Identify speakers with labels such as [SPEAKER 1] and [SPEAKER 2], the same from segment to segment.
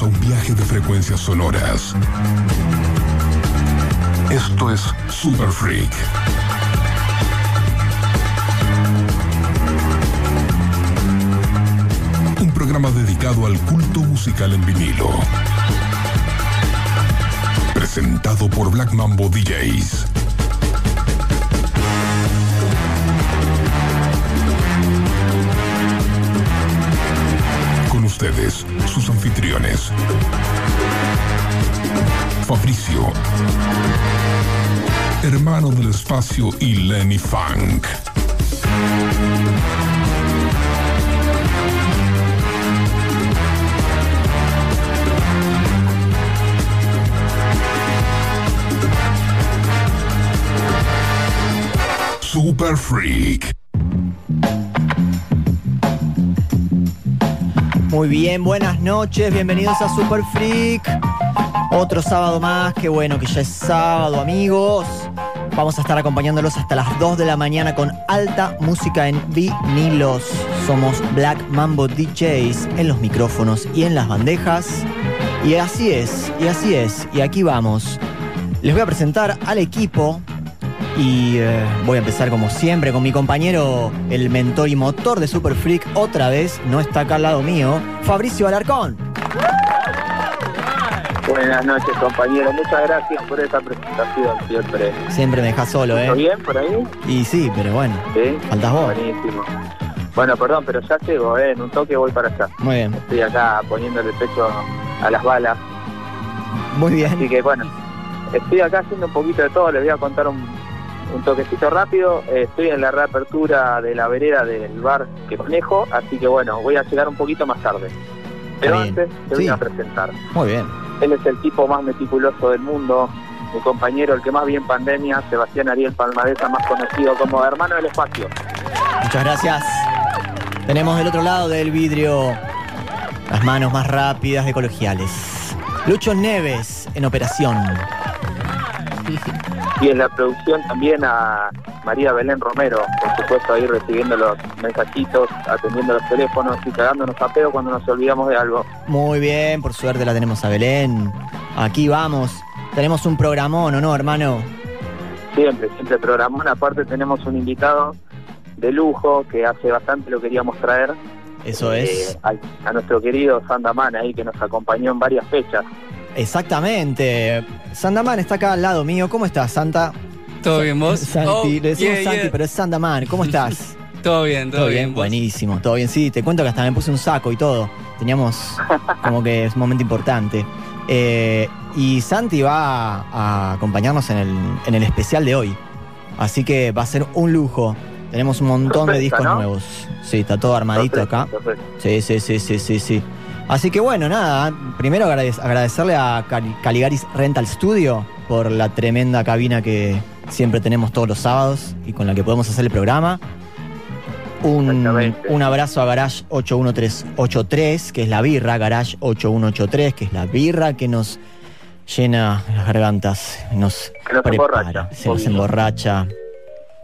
[SPEAKER 1] a un viaje de frecuencias sonoras. Esto es Super Freak. Un programa dedicado al culto musical en vinilo. Presentado por Black Mambo DJs. Con ustedes, sus anfitriones. Fabricio. Hermano del espacio y Lenny Funk. Super Freak.
[SPEAKER 2] Muy bien, buenas noches, bienvenidos a Super Freak. Otro sábado más, qué bueno que ya es sábado, amigos. Vamos a estar acompañándolos hasta las 2 de la mañana con alta música en vinilos. Somos Black Mambo DJs en los micrófonos y en las bandejas. Y así es, y así es, y aquí vamos. Les voy a presentar al equipo y eh, voy a empezar como siempre con mi compañero, el mentor y motor de Super Freak, otra vez, no está acá al lado mío, Fabricio Alarcón.
[SPEAKER 3] Buenas noches, compañero. Muchas gracias por esta presentación siempre.
[SPEAKER 2] Siempre me dejas solo,
[SPEAKER 3] ¿Todo
[SPEAKER 2] ¿eh?
[SPEAKER 3] bien por ahí?
[SPEAKER 2] Y sí, pero bueno,
[SPEAKER 3] Sí.
[SPEAKER 2] faltas vos.
[SPEAKER 3] Buenísimo. Bueno, perdón, pero ya llego, ¿eh? En un toque voy para allá.
[SPEAKER 2] Muy bien,
[SPEAKER 3] Estoy acá poniéndole el pecho a las balas.
[SPEAKER 2] muy
[SPEAKER 3] Así
[SPEAKER 2] bien.
[SPEAKER 3] que, bueno, estoy acá haciendo un poquito de todo. Les voy a contar un, un toquecito rápido. Eh, estoy en la reapertura de la vereda del bar que manejo. Así que, bueno, voy a llegar un poquito más tarde. Pero
[SPEAKER 2] bien.
[SPEAKER 3] antes te voy a presentar.
[SPEAKER 2] Muy bien.
[SPEAKER 3] Él es el tipo más meticuloso del mundo, mi compañero, el que más vi en pandemia, Sebastián Ariel Palmadeza, más conocido como Hermano del Espacio.
[SPEAKER 2] Muchas gracias. Tenemos del otro lado del vidrio las manos más rápidas de colegiales. Lucho Neves en operación.
[SPEAKER 3] Y en la producción también a María Belén Romero, por supuesto ahí recibiendo los mensajitos, atendiendo los teléfonos y cagándonos a pedo cuando nos olvidamos de algo.
[SPEAKER 2] Muy bien, por suerte la tenemos a Belén. Aquí vamos. Tenemos un programón, ¿o no, hermano?
[SPEAKER 3] Siempre, siempre programón. Aparte tenemos un invitado de lujo que hace bastante lo queríamos traer.
[SPEAKER 2] Eso
[SPEAKER 3] eh,
[SPEAKER 2] es.
[SPEAKER 3] a, a nuestro querido Sandaman ahí que nos acompañó en varias fechas.
[SPEAKER 2] Exactamente. Sandaman está acá al lado mío. ¿Cómo estás, Santa?
[SPEAKER 4] ¿Todo bien vos?
[SPEAKER 2] Santi,
[SPEAKER 4] Oh,
[SPEAKER 2] le decimos
[SPEAKER 4] yeah,
[SPEAKER 2] Santi,
[SPEAKER 4] yeah.
[SPEAKER 2] pero es Sandaman. ¿Cómo estás?
[SPEAKER 4] Todo bien, todo, bien. ¿vos?
[SPEAKER 2] buenísimo, todo bien. Sí, te cuento que hasta me puse un saco y todo. Teníamos como que es un momento importante. Eh, y Santi va a, acompañarnos en el, en el especial de hoy. Así que va a ser un lujo. Tenemos un montón de discos
[SPEAKER 3] ¿no?
[SPEAKER 2] nuevos. Sí, está todo armadito acá. Sí, sí, sí, sí, sí, sí. Así que bueno, nada, primero agradec- agradecerle a Cali- Caligaris Rental Studio por la tremenda cabina que siempre tenemos todos los sábados y con la que podemos hacer el programa. Un, un abrazo a Garage 81383, que es la birra, Garage 8183, que es la birra que nos llena las gargantas, nos
[SPEAKER 3] Que nos
[SPEAKER 2] prepara,
[SPEAKER 3] emborracha,
[SPEAKER 2] se nos emborracha.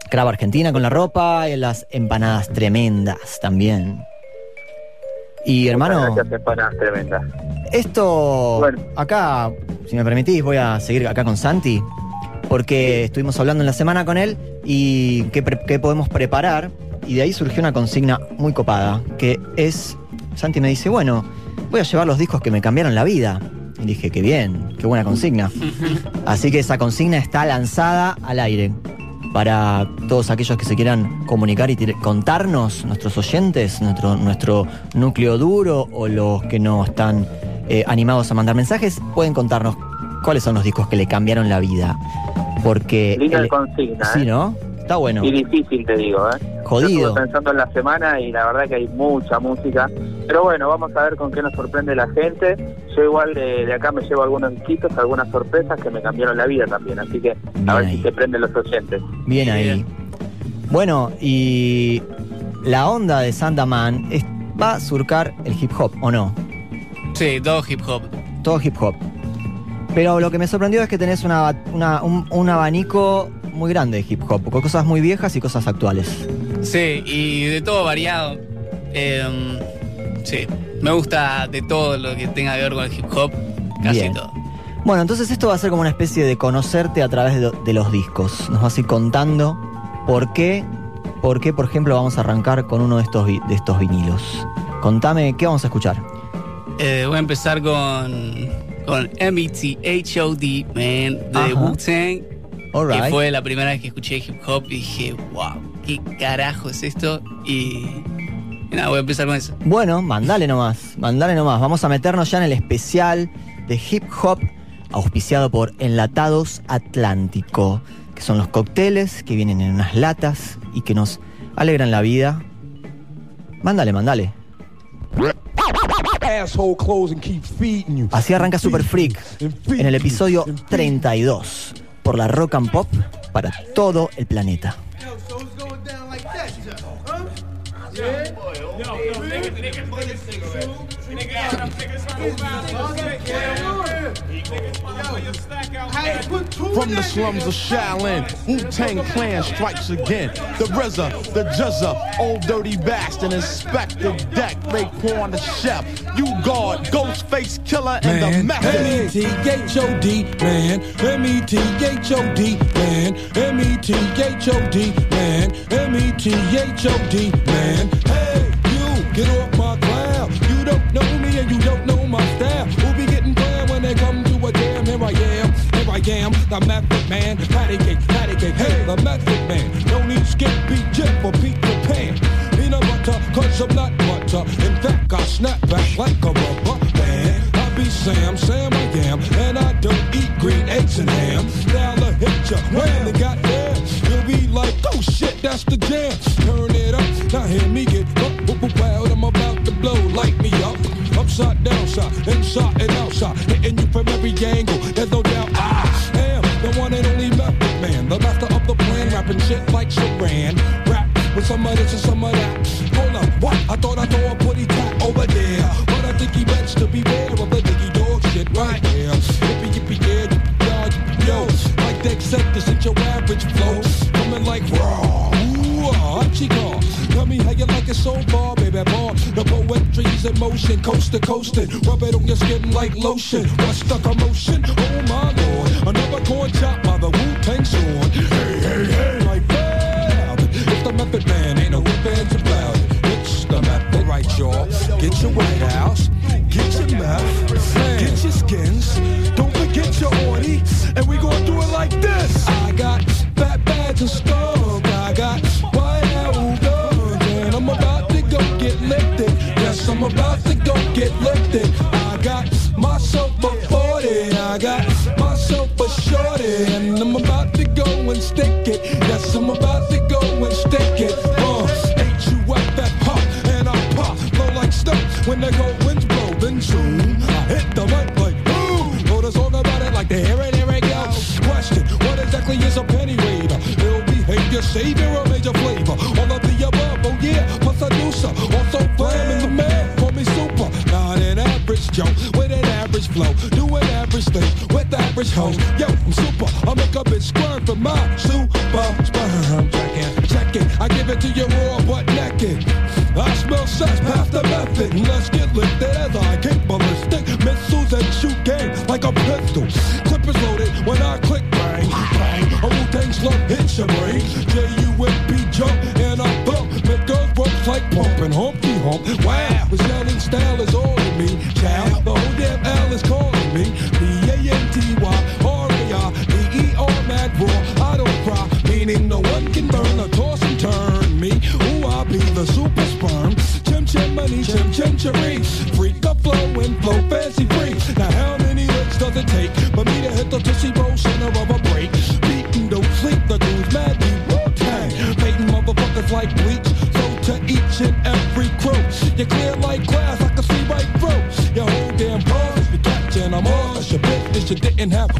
[SPEAKER 2] Crava Argentina con la ropa y las empanadas tremendas también. Y hermano,
[SPEAKER 3] Gracias, tremendas.
[SPEAKER 2] esto
[SPEAKER 3] Bueno.
[SPEAKER 2] acá, si me permitís, voy a seguir acá con Santi, porque estuvimos hablando en la semana con él y qué, pre- qué podemos preparar, y de ahí surgió una consigna muy copada, que es, Santi me dice, bueno, voy a llevar los discos que me cambiaron la vida. Y dije, qué bien, qué buena consigna. Así que esa consigna está lanzada al aire para todos aquellos que se quieran comunicar y contarnos, nuestros oyentes, nuestro, nuestro núcleo duro o los que no están eh, animados a mandar mensajes, pueden contarnos cuáles son los discos que le cambiaron la vida. Porque...
[SPEAKER 3] Linda
[SPEAKER 2] el-
[SPEAKER 3] consigna,
[SPEAKER 2] sí,
[SPEAKER 3] ¿eh?
[SPEAKER 2] Está bueno.
[SPEAKER 3] Y difícil, te digo, ¿eh? Yo
[SPEAKER 2] Jodido.
[SPEAKER 3] estuve pensando en la semana y la verdad que hay mucha música. Pero bueno, vamos a ver con qué nos sorprende la gente. Yo igual de, de acá me llevo algunos disquitos, algunas sorpresas que me cambiaron la vida también. Así que
[SPEAKER 2] Bien
[SPEAKER 3] a ver
[SPEAKER 2] ahí.
[SPEAKER 3] si se prenden los oyentes.
[SPEAKER 2] Bien ahí. Bueno, y la onda de Sandaman es- va a surcar el hip hop, ¿o no?
[SPEAKER 4] Sí, todo hip hop.
[SPEAKER 2] Todo hip hop. Pero lo que me sorprendió es que tenés una, una- un, un abanico muy grande de hip hop, con cosas muy viejas y cosas actuales.
[SPEAKER 4] Sí, y de todo variado. Eh, Sí, me gusta de todo lo que tenga que ver con el hip hop, casi
[SPEAKER 2] Bien.
[SPEAKER 4] todo.
[SPEAKER 2] Bueno, entonces esto va a ser como una especie de conocerte a través de, de los discos. Nos vas a ir contando por qué, por qué, por ejemplo, vamos a arrancar con uno de estos, de estos vinilos. Contame, ¿qué vamos a escuchar?
[SPEAKER 4] Eh, voy a empezar con, con M.E.T.H.O.D. Man, de. Wu-Tang,
[SPEAKER 2] Alright.
[SPEAKER 4] que fue la primera vez que escuché hip hop y dije, wow, ¿qué carajo es esto? Y, y nada, voy a empezar con eso.
[SPEAKER 2] Bueno, mandale nomás, mandale nomás. Vamos a meternos ya en el especial de hip hop auspiciado por Enlatados Atlántico, que son los cócteles que vienen en unas latas y que nos alegran la vida. Mándale,
[SPEAKER 5] you.
[SPEAKER 2] Así arranca Super Freak en el episodio 32 por la Rock and Pop para todo el planeta.
[SPEAKER 5] From the slums of Shaolin, Wu Tang Clan strikes again. The RZA, the Juzza, old dirty bastard, Inspector Deck, Raekwon the Chef, you guard, Ghostface Killer, and the Method.
[SPEAKER 6] M-E-T-H-O-D, man. M-E-T-H-O-D, man. M-E-T-H-O-D, man. M-E-T-H-O-D, man. Hey, you, get off my. Don't know me and you don't know my style. Who be getting planned when they come to a jam? Here I am, here I am, the method man. Patty cake, patty cake, hey, the method man. No need skip, beat, jet for Peter Pan. Peanut butter, cause I'm not butter. In fact, I snap back like a rubber band. I be Sam, Sam I am, and I don't eat green eggs and ham. Now I hit ya when they got there. You'll be like, oh shit, that's the jam. Turn it up, now hear me get blow, light me up. Upside, down, downside, inside and outside, hitting you from every angle. There's no doubt I am the one and only method man, the master of the plan, rapping shit like Saran. Rap with some of this and some of that. Hold up, what? I thought I saw a putty tat over there, but I think he bets to beware of the diggy dog shit right here. Yippee yippee yeah, yippee yah, yippee yo. Like they accept this ain't your average flow, coming like raw. Ooh, ah. Tell me how you like it so far, baby boy. The poetry's in motion, coast to coastin'. Rub it on your skin like lotion. What's the commotion? Oh my lord, another corn chop by the Wu Tang sword. Hey, hey, hey, like that. It's the method man, ain't no if ands about it. It's the method, right, y'all? Get your White House, get lifted. I got myself a 40, I got myself a shorty, and I'm about to go and stick it. Yes, I'm about to go and stick it. Uh, that huh, and I pop, flow like snow. When the cold winds blow, then soon I hit the mic like boom. Wrote a song about it like the here it, here it go. Question, what exactly is a penny raider? Ill behavior, savior, or major flavor? All the Yo, I'm super, I make a bitch squirm for my super sperm. Check it, check it, I give it to you raw but naked. I smell sex past the method. Let's get lifted as I kick ballistic missiles and shoot game like a pistol. Clip is loaded when I click bang bang. A Wu-Tang slump hits your brain. J-U-M-P jump and I bump. Make girls ropes like pumping humpty hump. Wow, the selling style is all in me. Chim. Freak of flow and flow fancy free. Now how many licks does it take for me to hit the tushy roll center of a break? Beating don't sleep, the dudes mad deep Wu-Tang. Painting motherfuckers like bleach. So to each and every crew, You're clear like glass, I can see right through. Your whole damn pause you're catching all. That's your business, you didn't have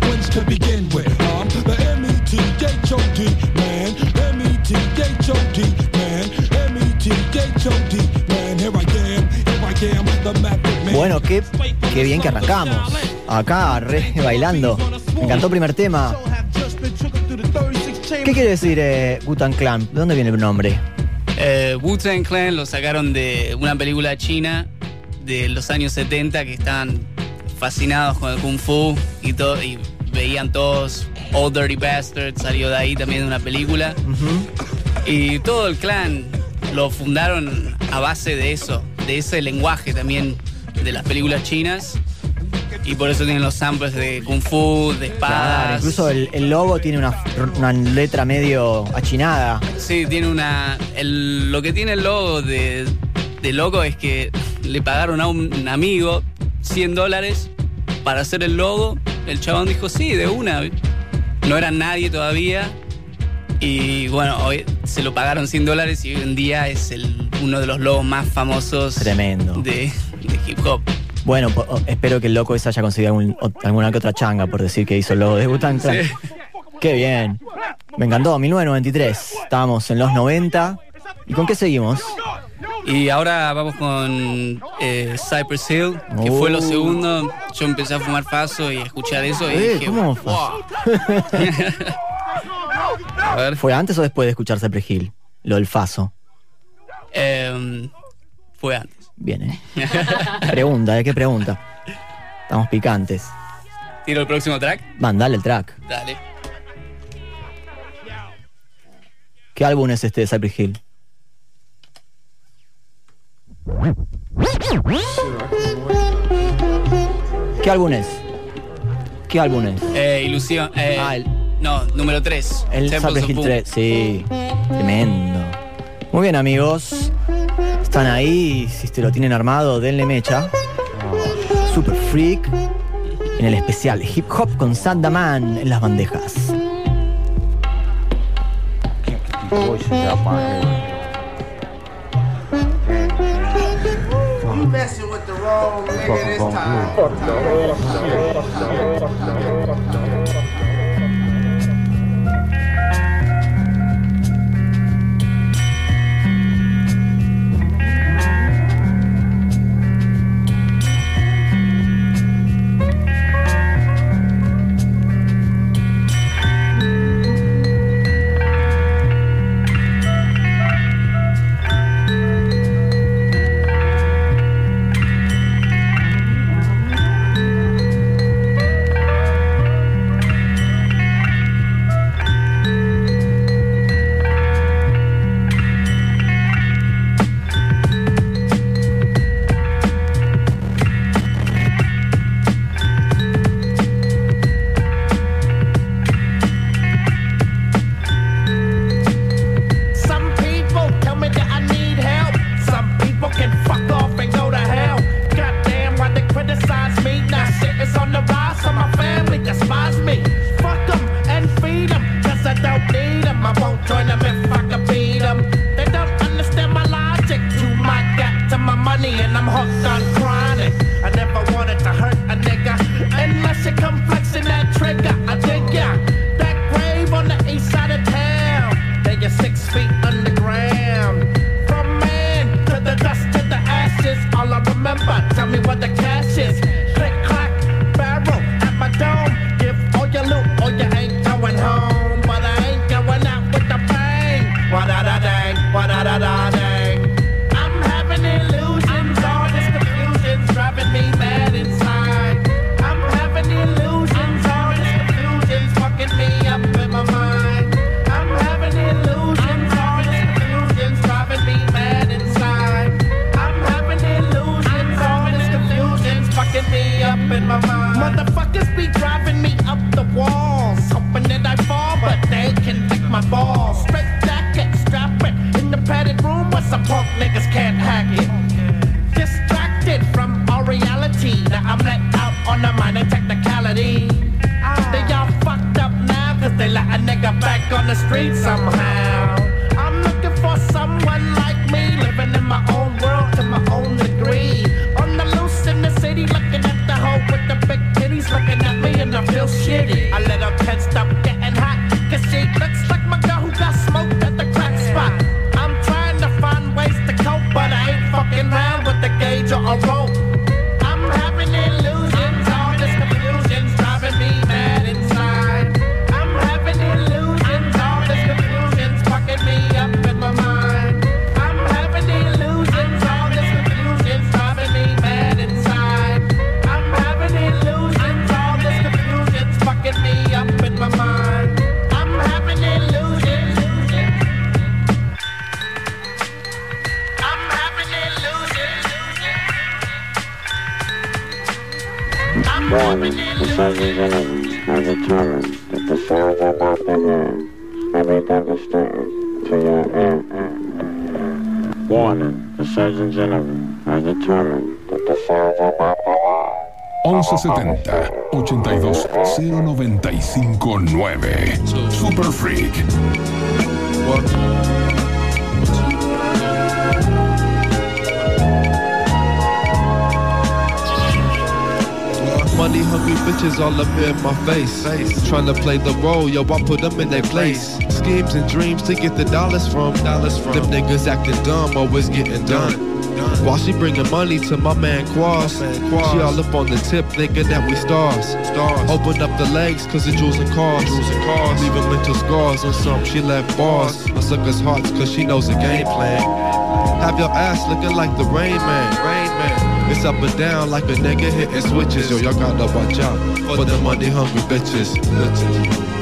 [SPEAKER 2] qué, qué bien que arrancamos. Acá, re bailando. Me encantó el primer tema. ¿Qué quiere decir eh, Clan? ¿De dónde viene el nombre?
[SPEAKER 4] Eh, Wu-Tang Clan lo sacaron de una película china de los años 70 que estaban fascinados con el kung fu y todo y veían todos Old Dirty Bastard, salió de ahí también de una película. Y todo el clan lo fundaron a base de eso, de ese lenguaje también de las películas chinas. Y por eso tienen los samples de kung fu, de espadas.
[SPEAKER 7] Claro, incluso el, el logo tiene una, una letra medio achinada.
[SPEAKER 4] Sí, tiene una. el- lo que tiene el logo de, de logo es que le pagaron a un amigo 100 dólares para hacer el logo. El chabón dijo, sí, de una. No era nadie todavía. Y bueno, hoy se lo pagaron 100 dólares y hoy en día es el, uno de los logos más famosos
[SPEAKER 7] Tremendo.
[SPEAKER 4] de hip hop.
[SPEAKER 7] Bueno, po- o- espero que el loco ese haya conseguido algún- alguna que otra changa por decir que hizo el logo de Clan.
[SPEAKER 4] Sí.
[SPEAKER 7] Qué bien. Me encantó, 1993. Estábamos en los 90. ¿Y con qué seguimos?
[SPEAKER 4] Y ahora vamos con eh, Cypress Hill, que fue lo
[SPEAKER 7] Oh.
[SPEAKER 4] segundo. Yo empecé a fumar paso y a escuchar eso y
[SPEAKER 7] Eh,
[SPEAKER 4] dije,
[SPEAKER 7] ¿cómo
[SPEAKER 4] "Wow". a ver,
[SPEAKER 7] ¿Fue antes o después de escuchar Cypress Hill? Lo del Faso.
[SPEAKER 4] em, fue antes.
[SPEAKER 7] Bien, ¿eh? Pregunta, ¿eh? ¿Qué pregunta? Estamos picantes.
[SPEAKER 4] ¿Tiro el próximo track?
[SPEAKER 7] Mandale el track.
[SPEAKER 4] Dale.
[SPEAKER 7] ¿Qué álbum es este de Cypress Hill? ¿Qué álbum es? ¿Qué álbum es?
[SPEAKER 4] Eh, ilusión. eh,
[SPEAKER 7] Ah, el-
[SPEAKER 4] No, número 3.
[SPEAKER 7] El Cypress Hill 3, sí. Tremendo. Muy bien, amigos. Ahí. Si te lo tienen armado, denle mecha. Super Freak. En el especial Hip Hop con Sandaman en las bandejas.
[SPEAKER 1] 1170 82 095 9 Super Freak.
[SPEAKER 8] Money hungry bitches all up in my face. Trying to play the role, yo, I put them in their place. Schemes and dreams to get the dollars from. Dollars from. Them niggas acting dumb, always getting done. While she bringing money to my man Quas. She all up on the tip, thinking that we stars. Stars. Open up the legs, cause the jewels and cars. Jewels and cars. Leaving mental scars on some. She left bars. On suckers' hearts, cause she knows the game plan. Have your ass looking like the Rain Man. Rain Man. It's up and down like a nigga hitting switches. Yo, y'all gotta watch out for the money hungry bitches. bitches.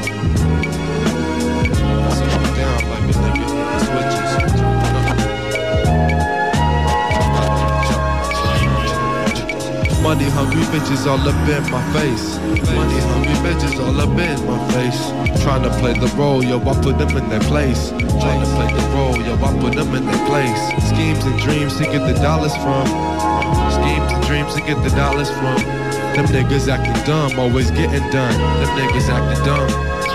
[SPEAKER 8] Money hungry bitches all up in my face. Money hungry bitches all up in my face. Trying to play the role, yo, I put them in their place. Trying to play the role, yo, I put them in their place. Schemes and dreams to get the dollars from. Schemes and dreams to get the dollars from. Them niggas acting dumb, always getting done. Them niggas acting dumb,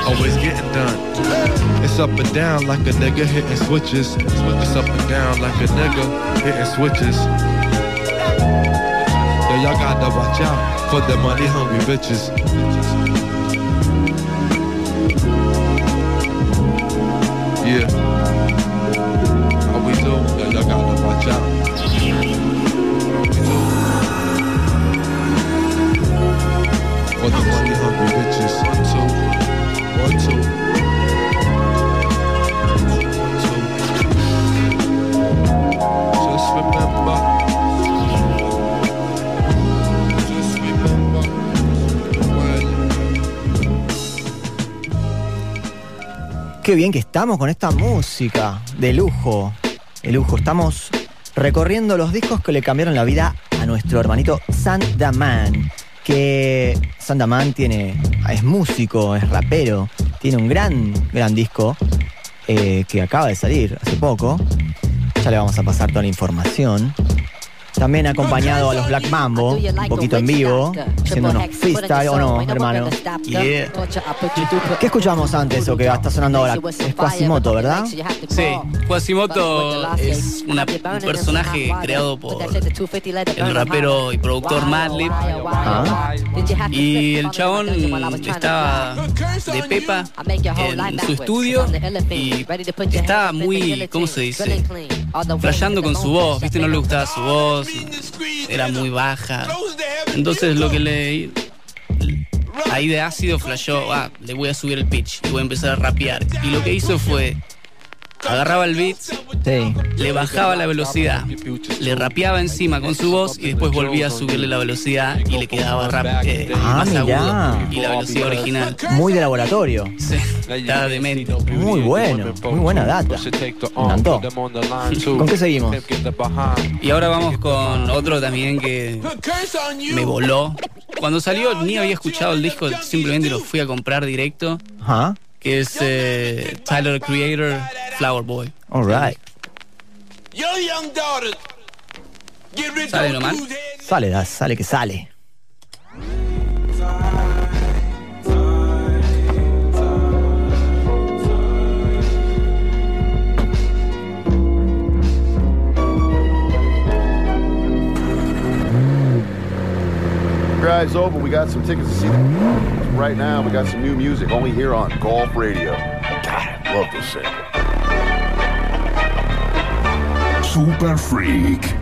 [SPEAKER 8] always getting done. It's up and down like a nigga hitting switches. It's up and down like a nigga hitting switches. Yo, y'all gotta watch out for the money hungry bitches. Yeah. How we do? Yo, y'all gotta watch out.
[SPEAKER 2] Qué bien que estamos con esta música de lujo, de lujo. Estamos recorriendo los discos que le cambiaron la vida a nuestro hermanito Sandaman. Que Sandaman tiene, es músico, es rapero, tiene un gran, gran disco eh, que acaba de salir hace poco. Ya le vamos a pasar toda la información. También acompañado a los Black Mambo, un poquito en vivo, haciendo unos freestyle o no, hermano.
[SPEAKER 4] Yeah.
[SPEAKER 2] ¿Qué escuchamos antes o que está sonando ahora? Es Quasimoto, ¿verdad?
[SPEAKER 4] Sí, Quasimoto es una- un personaje creado por el rapero y productor Madlib.
[SPEAKER 2] Ah.
[SPEAKER 4] Y el chabón estaba de pepa en su estudio y estaba muy, ¿cómo se dice? Flasheando con su voz, ¿viste? No le gustaba su voz, era muy baja. Entonces lo que le... Ahí de ácido flasheó, ah, le voy a subir el pitch y voy a empezar a rapear. Y lo que hizo fue, agarraba el beat,
[SPEAKER 2] Sí.
[SPEAKER 4] le bajaba la velocidad, le rapeaba encima con su voz y después volvía a subirle la velocidad y le quedaba rap eh,
[SPEAKER 2] Ah,
[SPEAKER 4] más agudo y la velocidad original.
[SPEAKER 2] Muy de laboratorio.
[SPEAKER 4] Sí, estaba demente.
[SPEAKER 2] Muy bueno, muy buena data. Encantó. ¿Con qué seguimos?
[SPEAKER 4] Y ahora vamos con otro también que me voló. Cuando salió ni había escuchado el disco, simplemente lo fui a comprar directo,
[SPEAKER 2] Ajá.
[SPEAKER 4] Que es eh, Tyler the Creator, Flower Boy.
[SPEAKER 2] Alright.
[SPEAKER 4] ¿Sale nomás?
[SPEAKER 2] Sale, sale que sale.
[SPEAKER 9] Drive's over. We got some tickets to see them. Right now, we got some new music only here on Golf Radio. God, I love this sample.
[SPEAKER 1] Super Freak.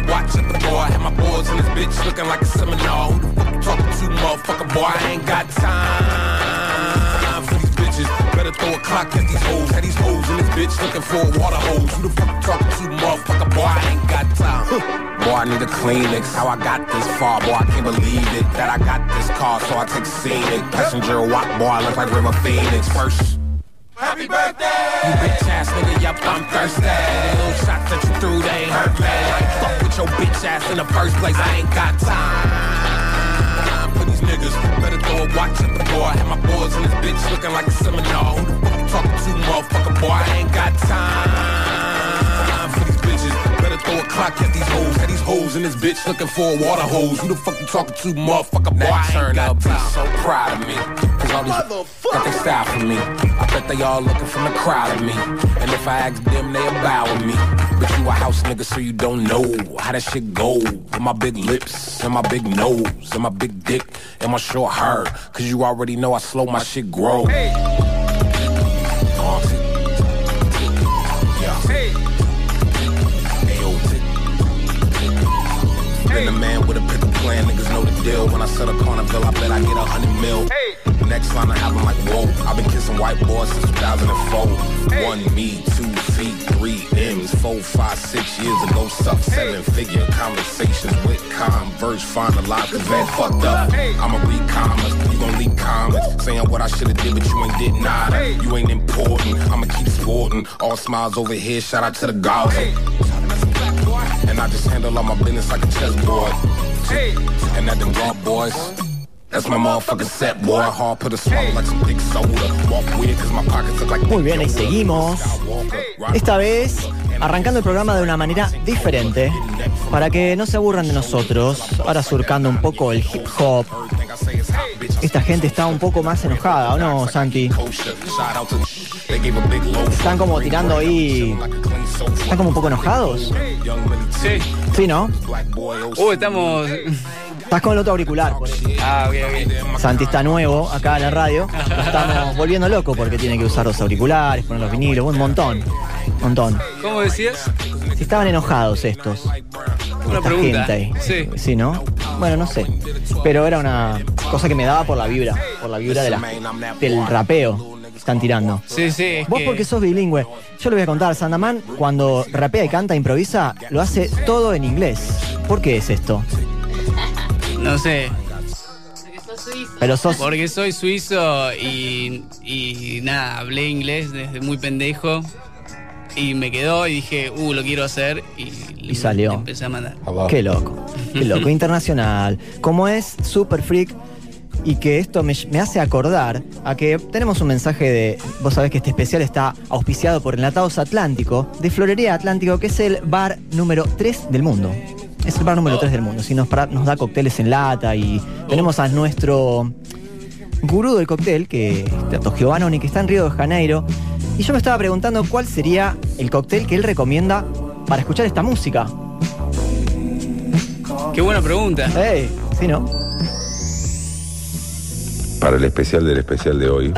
[SPEAKER 10] A watch at the. I had my boys in this bitch looking like a seminar. Who the fuck you talking to, motherfucker boy? I ain't got time for these bitches. Better throw a clock at these hoes. Had these hoes in this bitch looking for a water hose. Who the fuck you talking to, motherfucker boy? I ain't got time. boy, I need a Kleenex. How I got this far, boy, I can't believe it. That I got this car, so I take scenic. Passenger walk, boy, I look like River Phoenix. First. Happy birthday! You bitch ass nigga, yup, I'm thirsty. Little shots that you threw, they ain't hurt me. Fuck with your bitch ass in the first place, I ain't got time for these niggas. Better throw a watch at the boy. Have my boys in this bitch looking like a seminar. Who the fuck you talking to, motherfucker, boy? I ain't got time throw a clock at these hoes. Had these hoes in this bitch looking for a water hose. Who the fuck you talking to, motherfucker, boy? I ain't got be so proud of me. Cause all these got they style for me. I bet they all looking from the crowd of me. And if I ask them, they bow with me. But you a house nigga, so you don't know how that shit go. With my big lips, and my big nose, and my big dick, and my short hair. Cause you already know I slow my shit grow. Been a man with a pickle plan, niggas know the deal. When I set a carnival, I bet I get a hundred mil. Hey. Next line I have, I'm like, whoa. I've been kissing white boys since 2004. One me, two feet, three M's, four, five, six years ago. Suck seven figure conversations with converse, finalized, cause that fucked up. I'ma read comments, you gon' leave comments. Saying what I should've did, but you ain't did nada. You ain't important, I'ma keep sporting. All smiles over here, shout out to the gods. And I just handle all my business like a chessboard. And that them boys. That's my motherfucking set, boy. Hard put a swallow like some thick soda. Walk weird cause my pockets look like
[SPEAKER 2] Muy bien, ahí seguimos. Esta vez arrancando el programa de una manera diferente. Para que no se aburran de nosotros. Ahora surcando un poco el hip hop. Esta gente está un poco más enojada, ¿o no, Santi? Están como tirando ahí. ¿Están como un poco enojados?
[SPEAKER 4] Sí.
[SPEAKER 2] Sí, ¿no?
[SPEAKER 4] Uh, estamos.
[SPEAKER 2] Estás con el otro auricular. por.
[SPEAKER 4] Ah, ok, ok.
[SPEAKER 2] Santi está nuevo acá en la radio. Estamos volviendo loco porque tiene que usar los auriculares, poner los vinilos, un montón. Un montón.
[SPEAKER 4] ¿Cómo decías?
[SPEAKER 2] Si estaban enojados estos.
[SPEAKER 4] Una pregunta.
[SPEAKER 2] gente ahí.
[SPEAKER 4] Sí.
[SPEAKER 2] Sí, ¿no? Bueno, no sé. Pero era una cosa que me daba por la vibra. Por la vibra de la, del rapeo que están tirando.
[SPEAKER 4] Sí, sí.
[SPEAKER 2] Vos
[SPEAKER 4] que-
[SPEAKER 2] porque sos bilingüe. Yo le voy a contar, Sandaman, cuando rapea y canta, improvisa, lo hace todo en inglés. ¿Por qué es esto?
[SPEAKER 4] No sé.
[SPEAKER 2] Pero sos...
[SPEAKER 4] Porque soy suizo y, y nada, hablé inglés desde muy pendejo. Y me quedó y dije, uh, lo quiero hacer. Y,
[SPEAKER 2] Y salió.
[SPEAKER 4] empecé a mandar.
[SPEAKER 2] Qué loco, qué loco, internacional. Como es super freak y que esto me, me hace acordar a que tenemos un mensaje de, vos sabés que este especial está auspiciado por Enlatados Atlántico, de Florería Atlántico, que es el bar número 3 del mundo. Es el bar número 3 del mundo. Si nos, para- nos da cócteles en lata y tenemos a nuestro gurú del cóctel, que es Tato Giovanni, que está en Río de Janeiro. Y yo me estaba preguntando cuál sería el cóctel que él recomienda para escuchar esta música.
[SPEAKER 4] Qué buena pregunta.
[SPEAKER 2] Ey, sí, ¿no?
[SPEAKER 11] Para el especial del especial de hoy,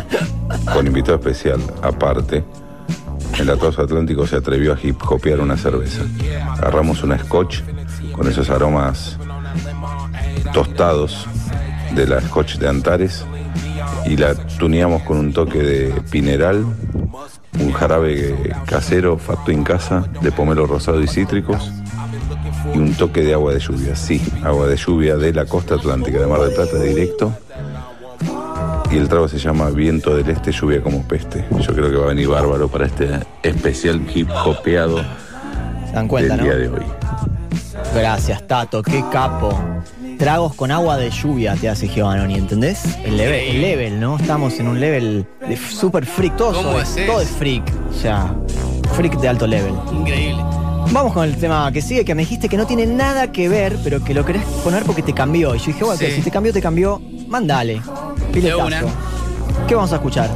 [SPEAKER 11] con invitado especial aparte, el Atoso Atlántico se atrevió a hip hopear una cerveza. Agarramos una scotch con esos aromas tostados de la scotch de Antares y la tuneamos con un toque de pineral, un jarabe casero facto en casa de pomelo rosado y cítricos y un toque de agua de lluvia. Sí, agua de lluvia de la costa atlántica de Mar del Plata directo y el trago se llama Viento del Este, lluvia como peste. Yo creo que va a venir bárbaro para este especial hip hopeado
[SPEAKER 2] Se dan cuenta,
[SPEAKER 11] del
[SPEAKER 2] ¿no?
[SPEAKER 11] día de hoy.
[SPEAKER 2] Gracias, Tato, qué capo. Tragos con agua de lluvia te hace Giovanni, ¿entendés? El level, el level, ¿no? Estamos en un level de super freak. Todo,
[SPEAKER 4] ¿Cómo
[SPEAKER 2] sobre-
[SPEAKER 4] haces?
[SPEAKER 2] todo es freak. O sea, freak de alto level.
[SPEAKER 4] Increíble.
[SPEAKER 2] Vamos con el tema que sigue, que me dijiste que no tiene nada que ver, pero que lo querés poner porque te cambió. Y yo dije, bueno,
[SPEAKER 4] Sí.
[SPEAKER 2] que si te cambió, te cambió, mandale. Piletazo.
[SPEAKER 4] una.
[SPEAKER 2] ¿Qué vamos a escuchar?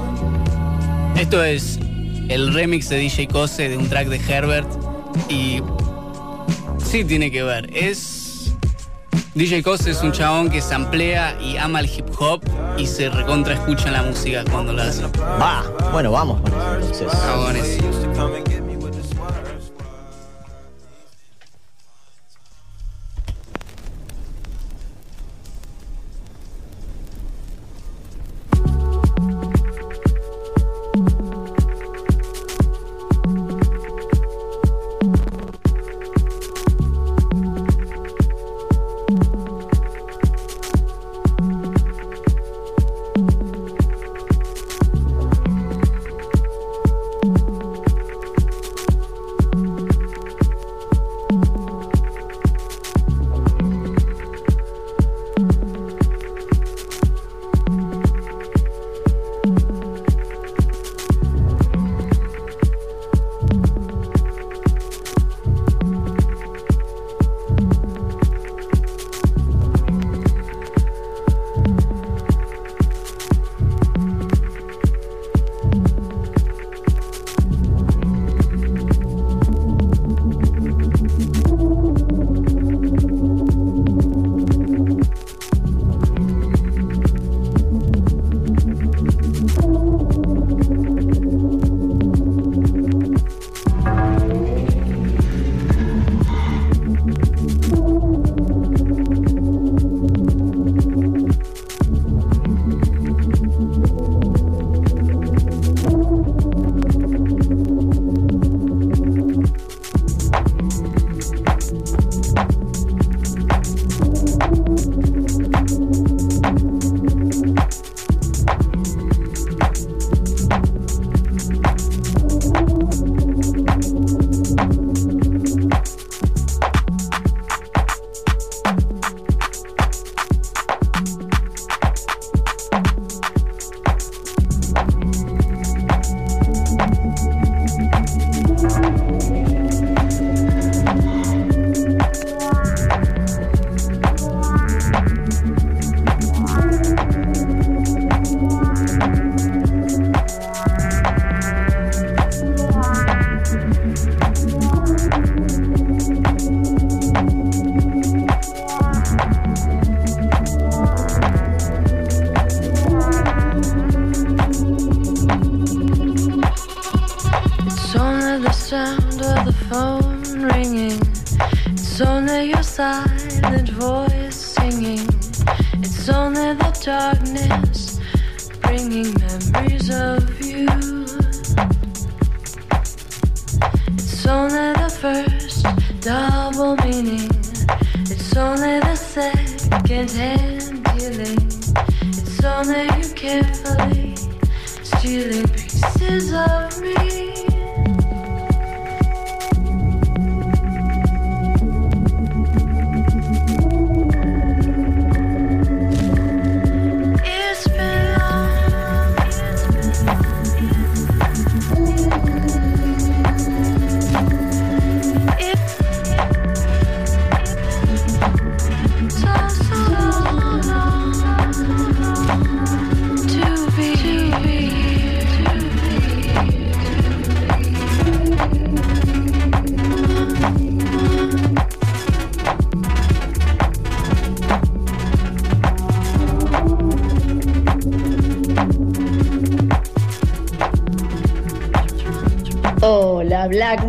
[SPEAKER 4] Esto es el remix de DJ Cose de un track de Herbert. Y sí tiene que ver. Es. DJ Cose es un chabón que samplea y ama el hip hop y se recontra escucha en la música cuando lo hace.
[SPEAKER 2] Va, bueno, vamos con eso entonces.
[SPEAKER 4] Cagones.
[SPEAKER 12] Thank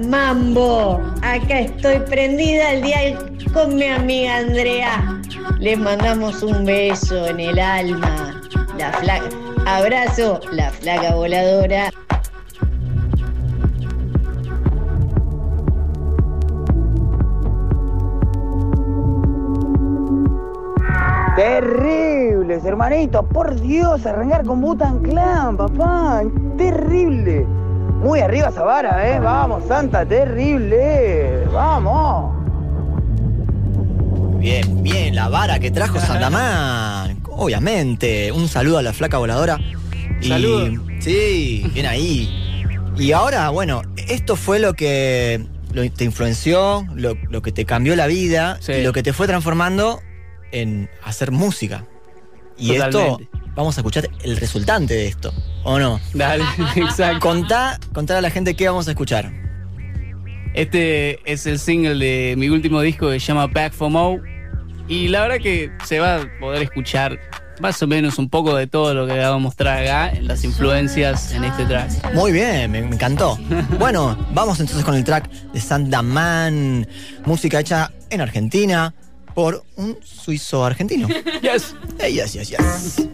[SPEAKER 13] Mambo. Acá estoy prendida al día con mi amiga Andrea. Les mandamos un beso en el alma. La flaca. Abrazo, la flaca voladora.
[SPEAKER 14] Terribles, hermanito. Por Dios, arrancar con Butan Clan, papá. Terrible. Muy arriba esa vara, ¿eh? Vamos, Santa, terrible. Vamos.
[SPEAKER 2] Bien, bien, la vara que trajo Sandamán. Obviamente. Un saludo a la flaca voladora. Y-
[SPEAKER 4] Saludo.
[SPEAKER 2] Sí, bien ahí. Y ahora, bueno, esto fue lo que lo- te influenció, lo, lo que te cambió la vida y lo que te fue transformando en hacer música. Y
[SPEAKER 4] Totalmente.
[SPEAKER 2] esto, vamos a escuchar el resultante de esto, ¿o no?
[SPEAKER 4] Dale, exacto.
[SPEAKER 2] Contá, contá a la gente qué vamos a escuchar.
[SPEAKER 4] Este es el single de mi último disco que se llama Back for Mo. Y la verdad que se va a poder escuchar más o menos un poco de todo lo que vamos a mostrar acá, en las influencias en este track.
[SPEAKER 2] Muy bien, me, me encantó. Bueno, vamos entonces con el track de Sandaman, música hecha en Argentina por un suizo argentino.
[SPEAKER 4] Yes.
[SPEAKER 2] Eh, yes, yes, yes.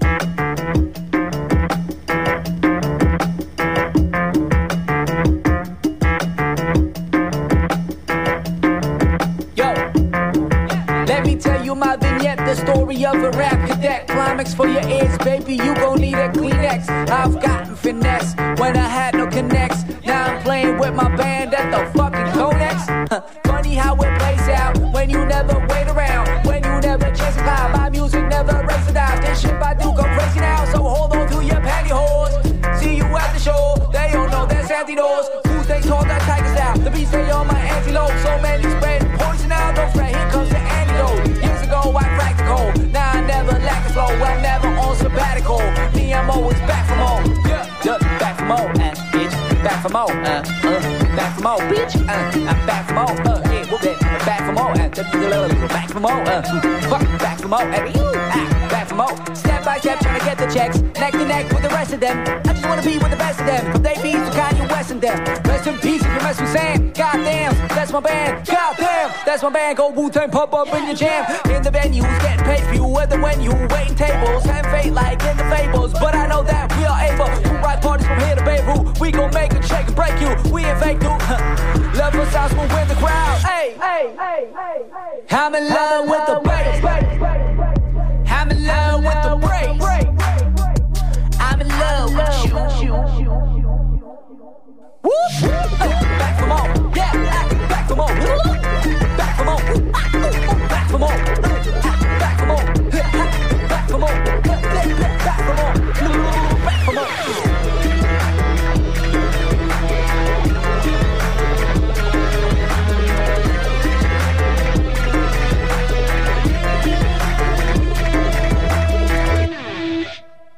[SPEAKER 15] The story of a rap cadet. Climax for your ears, baby, you gon' need a Kleenex. I've gotten finesse when I had no connects. Now I'm playing with my band at the always back from home. Yeah, yeah, back from home, uh, bitch. Back from home, uh, uh, back from home, bitch. Uh, I'm back from home, uh, yeah, whoop it. Back from home, uh, back from home, uh, fuck, back from home, uh, ah, from home. Step by step, trying to get the checks, neck to neck with the rest of them. I just wanna be with the best of them, from they beats to Kanye West and them. Rest in peace if you mess with Sam. Goddamn, that's my band. Goddamn, that's my band. Go Wu Tang, pop up in your jam. In the venues, getting paid for you, whether when you waiting tables, and fate like in the fables. But I know that we are able to ride parties from here to Beirut. We gon' make a shake and break you. We ain't fake dude. Love us out, we'll win the crowd. Hey, hey, hey, hey, hey. I'm in love with the bass. I'm in love with the brace. I'm in love with you. Woo! Back for more, yeah. Back for more, back for more, back for more,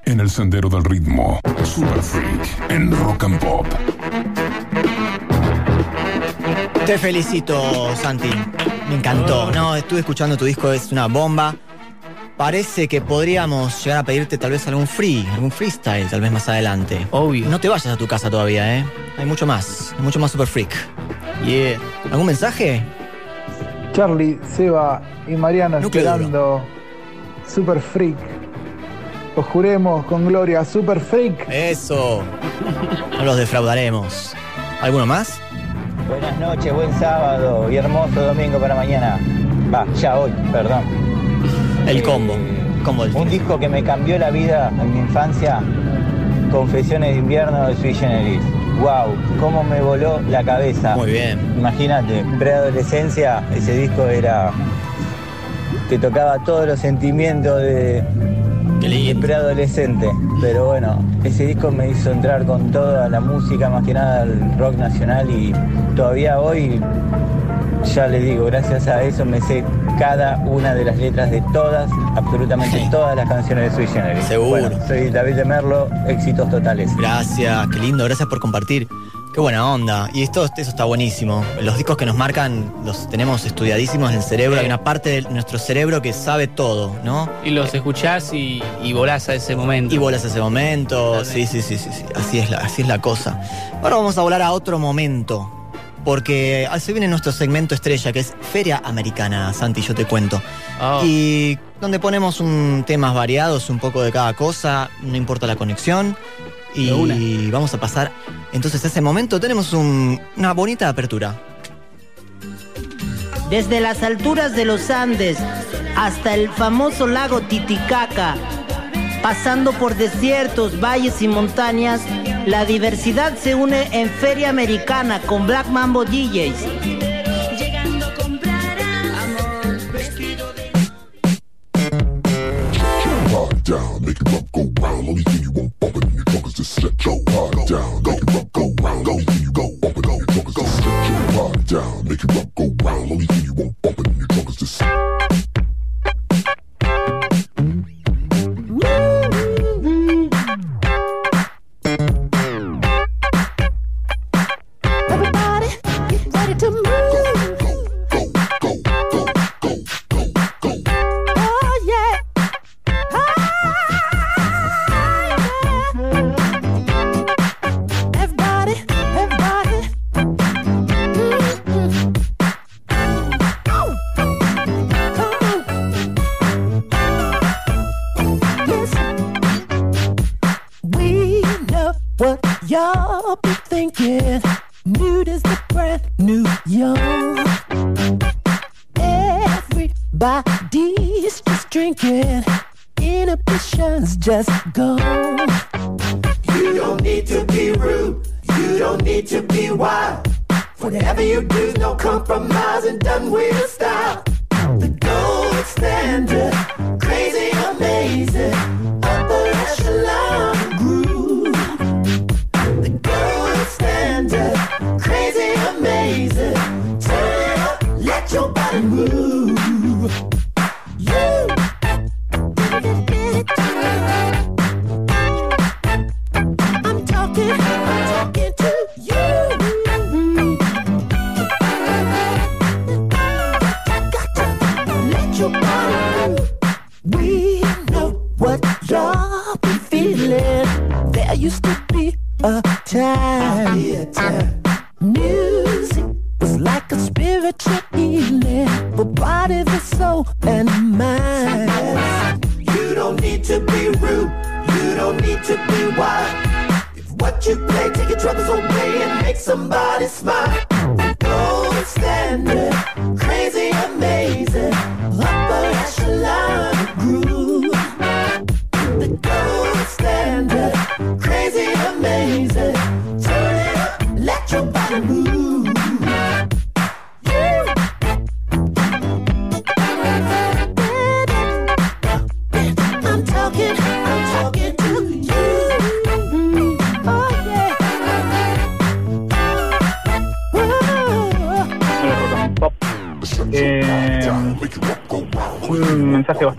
[SPEAKER 1] En el sendero del ritmo, Super Freak en Rock and Pop.
[SPEAKER 2] Te felicito, Santi. Me encantó. No, estuve escuchando tu disco, es una bomba. Parece que podríamos llegar a pedirte tal vez algún free, algún freestyle, tal vez más adelante.
[SPEAKER 4] Obvio.
[SPEAKER 2] No te vayas a tu casa todavía, ¿eh? Hay mucho más, hay mucho más Super Freak. Yeah. ¿Algún mensaje?
[SPEAKER 16] Charlie, Seba y Mariano
[SPEAKER 2] Núcleo
[SPEAKER 16] esperando Super Freak. Os juremos con gloria, Super Freak.
[SPEAKER 2] Eso. No los defraudaremos. ¿Alguno más?
[SPEAKER 17] Buenas noches, buen sábado y hermoso domingo para mañana. Va, ya hoy, perdón.
[SPEAKER 2] El combo. combo
[SPEAKER 17] un disco que me cambió la vida en mi infancia. Confesiones de invierno de Sui Generis. Wow, cómo me voló la cabeza.
[SPEAKER 2] Muy bien.
[SPEAKER 17] Imagínate, en preadolescencia ese disco era. te tocaba todos los sentimientos de, de preadolescente. Pero bueno, ese disco me hizo entrar con toda la música, más que nada el rock nacional y todavía hoy, ya les digo, gracias a eso me sé cada una de las letras de todas, absolutamente todas las canciones de Sui Generis.
[SPEAKER 2] Seguro.
[SPEAKER 17] Bueno, soy David de Merlo, éxitos totales.
[SPEAKER 2] Gracias, qué lindo, gracias por compartir. Qué buena onda. Y esto, eso está buenísimo. Los discos que nos marcan los tenemos estudiadísimos en el cerebro. Hay una parte de nuestro cerebro que sabe todo, ¿no?
[SPEAKER 4] Y los escuchás y, y volás a ese momento.
[SPEAKER 2] Y volás a ese momento. Sí, sí, sí, sí, sí. Así es la, así es la cosa. Ahora vamos a volar a otro momento. Porque se viene nuestro segmento estrella, que es Feria Americana, Santi, yo te cuento.
[SPEAKER 4] Oh.
[SPEAKER 2] Y donde ponemos un, temas variados, un poco de cada cosa, no importa la conexión. Y vamos a pasar entonces a ese momento. Tenemos un- una bonita apertura.
[SPEAKER 18] Desde las alturas de los Andes hasta el famoso lago Titicaca, pasando por desiertos, valles y montañas, la diversidad se une en Feria Americana con Black Mambo DJs.
[SPEAKER 12] Llegando a comprar amor vestido de
[SPEAKER 1] Hard down, make it up, go round. Only thing you won't bump it in your trunk is just set your hard down. Make it up, go round. Only thing you won't bump it in your trunk is just set your hard down. Make it up, go round. Only thing you won't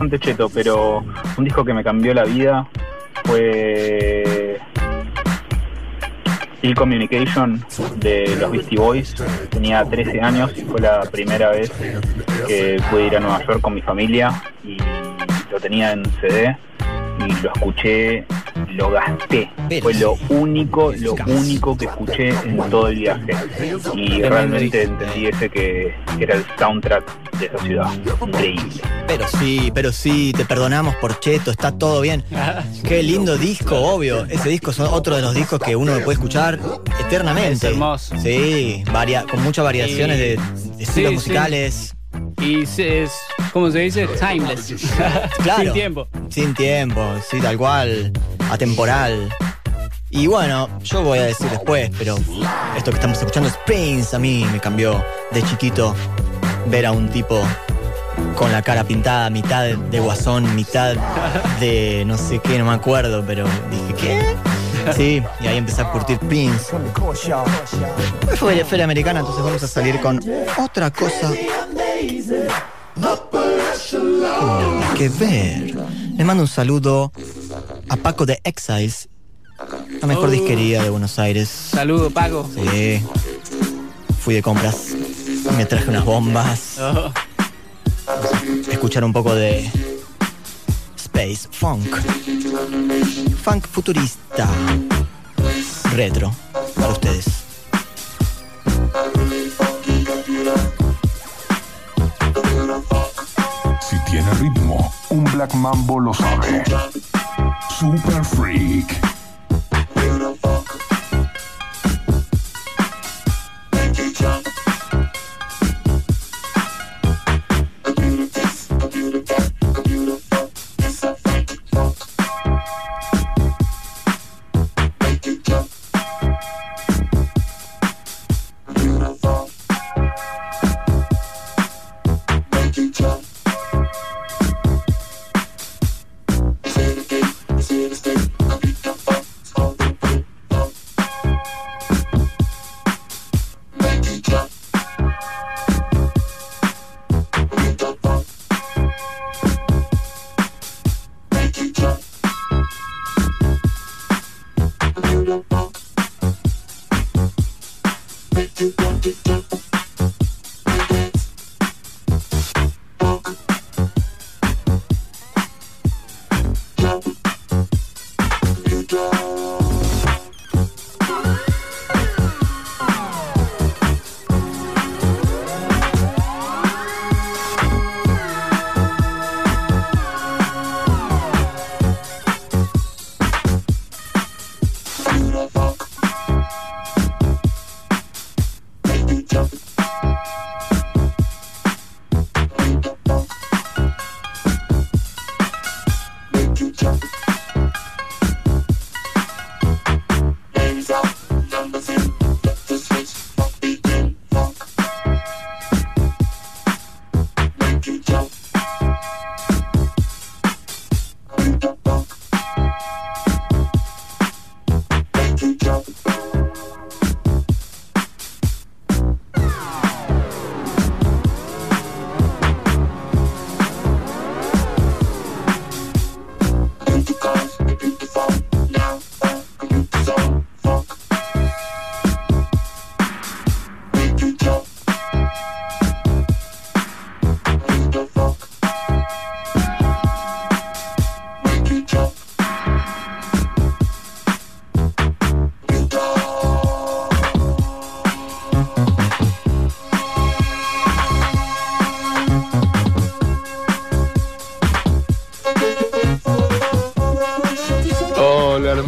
[SPEAKER 19] bastante cheto, pero un disco que me cambió la vida fue Ill Communication de los Beastie Boys. Tenía 13 años y fue la primera vez que pude ir a Nueva York con mi familia y lo tenía en CD y lo escuché lo gasté. Fue lo único, lo único que escuché en todo el viaje. Y realmente entendí ese que era el soundtrack de esa ciudad. Increíble.
[SPEAKER 2] Pero sí, pero sí, te perdonamos por Cheto, está todo bien. Qué lindo disco, obvio. Ese disco es otro de los discos que uno puede escuchar eternamente.
[SPEAKER 4] Es hermoso.
[SPEAKER 2] Sí, varia- con muchas variaciones
[SPEAKER 4] Y-
[SPEAKER 2] de, de estilos
[SPEAKER 4] sí,
[SPEAKER 2] musicales.
[SPEAKER 4] Y se- es, ¿cómo se dice? Timeless.
[SPEAKER 2] Claro.
[SPEAKER 4] Sin tiempo.
[SPEAKER 2] Sin tiempo, sí, tal cual. Atemporal. Y bueno, yo voy a decir después, pero esto que estamos escuchando es Prince. A mí me cambió de chiquito ver a un tipo con la cara pintada, mitad de guasón, mitad de no sé qué, no me acuerdo, pero dije, ¿qué? Sí, y ahí empecé a curtir Prince. Fue feria americana, entonces vamos a salir con otra cosa que ver. Le mando un saludo a Paco de Exiles, la mejor
[SPEAKER 4] Oh.
[SPEAKER 2] disquería de Buenos Aires.
[SPEAKER 4] Saludo, Paco.
[SPEAKER 2] Sí. Fui de compras me traje unas bombas.
[SPEAKER 4] Oh.
[SPEAKER 2] Escuchar un poco de Space Funk. Funk futurista. Retro. Para ustedes.
[SPEAKER 20] Tiene ritmo, un Black Mambo lo sabe. Super Freak.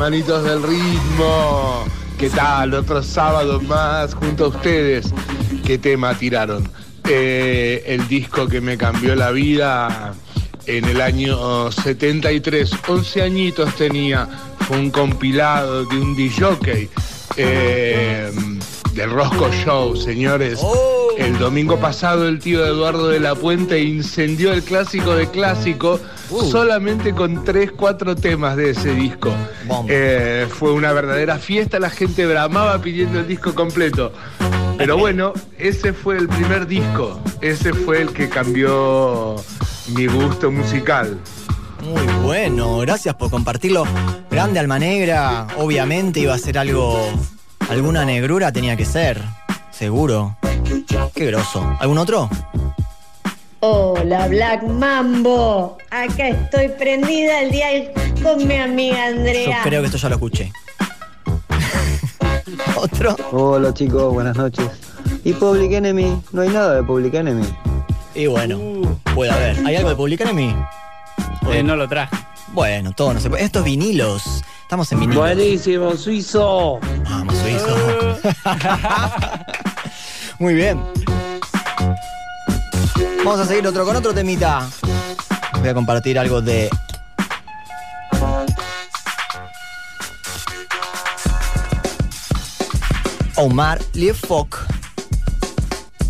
[SPEAKER 21] Hermanitos del ritmo, ¿qué tal? Otro sábado más junto a ustedes. ¿Qué tema tiraron? Eh, el disco que me cambió la vida en el año 73, 11 añitos tenía, fue un compilado de un DJ eh, del Rosco Show, señores. El domingo pasado el tío Eduardo de la Puente incendió el clásico de clásico solamente con 3, 4 temas de ese disco. Eh, fue una verdadera fiesta, la gente bramaba pidiendo el disco completo. Pero bueno, ese fue el primer disco, ese fue el que cambió mi gusto musical.
[SPEAKER 2] Muy bueno, gracias por compartirlo. Grande Alma Negra, obviamente iba a ser algo. Alguna negrura tenía que ser, seguro. Qué groso. ¿Algún otro?
[SPEAKER 13] Hola, Black Mambo. Acá estoy prendida al día con mi amiga
[SPEAKER 2] Yo
[SPEAKER 13] Andrea.
[SPEAKER 2] creo que esto ya lo escuché. Otro.
[SPEAKER 22] Hola chicos, buenas noches. ¿Y Public Enemy? No hay nada de Public Enemy.
[SPEAKER 2] Y bueno, puede haber. ¿Hay algo de Public Enemy?
[SPEAKER 4] Eh, no lo traje.
[SPEAKER 2] Bueno, todo no se puede. Estos vinilos. Estamos en vinilos.
[SPEAKER 22] Buenísimo, suizo.
[SPEAKER 2] Vamos, suizo. Muy bien. Vamos a seguir otro con otro temita. Voy a compartir algo de. Omar Liefok,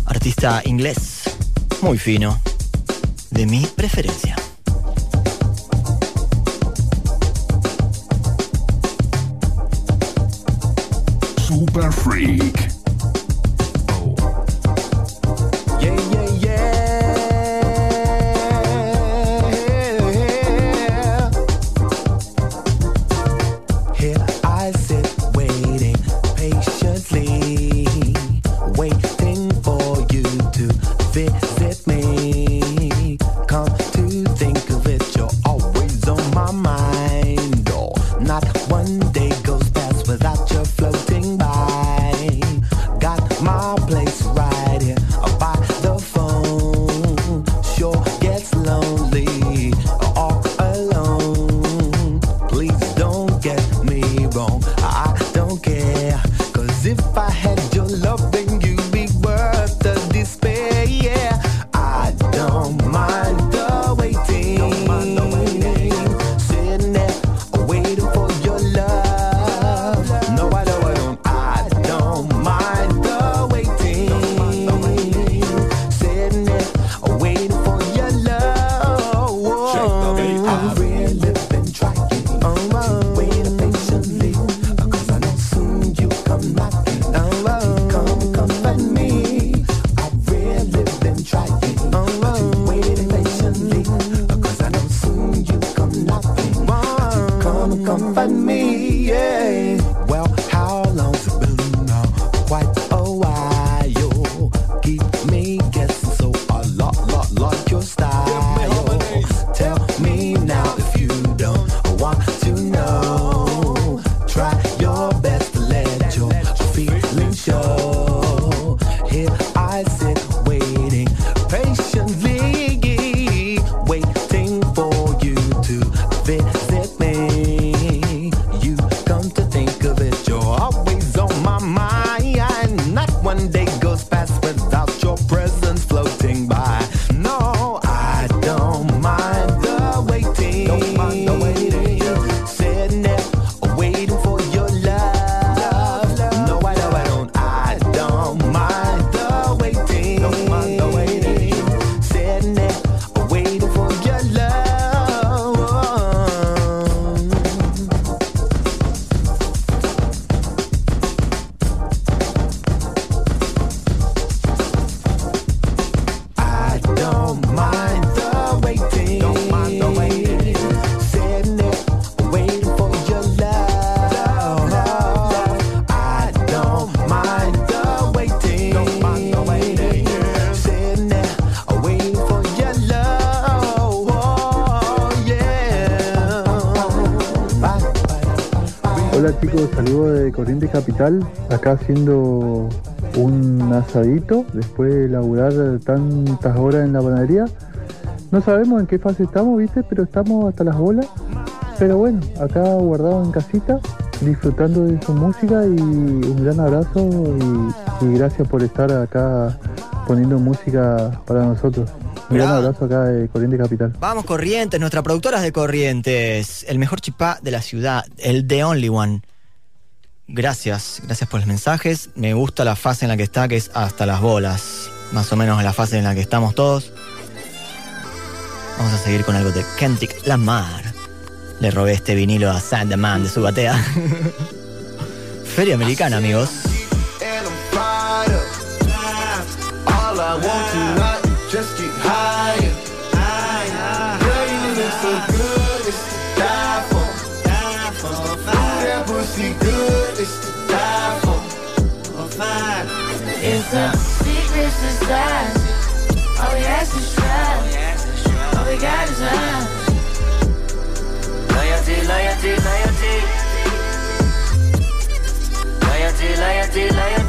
[SPEAKER 2] artista inglés, muy fino, de mi preferencia.
[SPEAKER 1] Super Freak.
[SPEAKER 23] I don't care. Cause if I had
[SPEAKER 16] de Corrientes Capital, acá haciendo un asadito después de laburar tantas horas en la panadería. No sabemos en qué fase estamos, viste, pero estamos hasta las bolas. Pero bueno, acá guardado en casita, disfrutando de su música y un gran abrazo y, y gracias por estar acá poniendo música para nosotros. Un gran abrazo acá de Corrientes Capital.
[SPEAKER 2] Vamos, Corrientes, nuestra productora de Corrientes. El mejor chipá de la ciudad, el The Only One. Gracias, gracias por los mensajes. Me gusta la fase en la que está, que es hasta las bolas. Más o menos la fase en la que estamos todos. Vamos a seguir con algo de Kendrick Lamar. Le robé este vinilo a Sandman de su batea. Feria Americana, amigos.
[SPEAKER 24] Loyalty, loyalty, loyalty. Loyalty, loyalty, loyalty.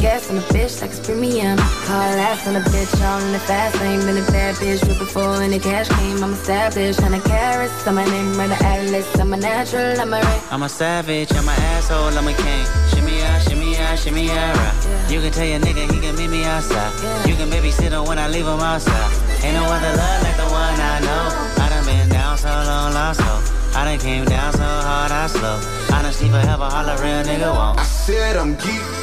[SPEAKER 25] Gas on the bitch like it's premium. Call ass on the bitch, all in the fast lane. Been a bad bitch with before and the cash came. I'm established, hundred carats. I'm my name, run the atlas. I'm a natural, I'm a ray.
[SPEAKER 24] I'm a savage, I'm a asshole, I'm a king. Shimmy out, shimmy out, shimmy out. right. You can tell your nigga he can meet me outside. You can babysit him when I leave him outside. Ain't no other love like the one I know. I done been down so long, lost hope. I done came down so hard, I slow. I done see forever, all a real nigga won't.
[SPEAKER 26] I said I'm geek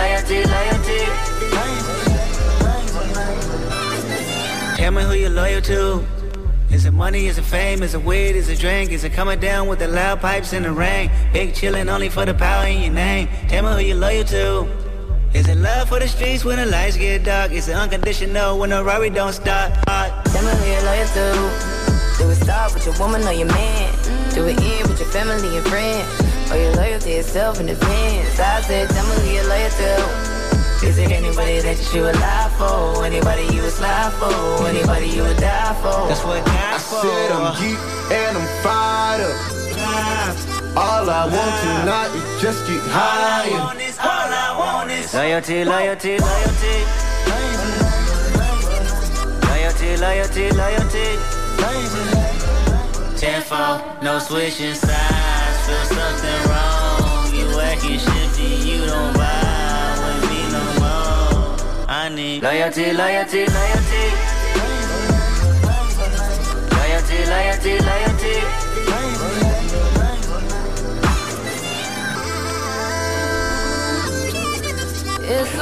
[SPEAKER 24] Loyalty, loyalty. Tell me who you're loyal to. Is it money? Is it fame? Is it weed? Is it drink? Is it coming down with the loud pipes in the rain? Big chillin' only for the power in your name. Tell me who you're loyal to. Is it love for the streets when the lights get dark? Is it unconditional when the robbery don't start?
[SPEAKER 25] Tell me who you're loyal to. Do it start with your woman or your man? Do it end with your family and friends? Or your loyal to yourself in advance? I said, tell me who you're loyal to. Is it anybody that you would lie for? Anybody you would slide for? Anybody you would die for?
[SPEAKER 24] That's what
[SPEAKER 26] I said I'm geek and I'm fired up. All I want tonight is just get higher.
[SPEAKER 24] Loyalty, loyalty, loyalty. Loyalty, loyalty, loyalty. Tenfold, no switching sides. Feel something wrong. You acting shifty, you don't vibe with me no more. I need loyalty, loyalty, loyalty. Loyalty, loyalty, loyalty.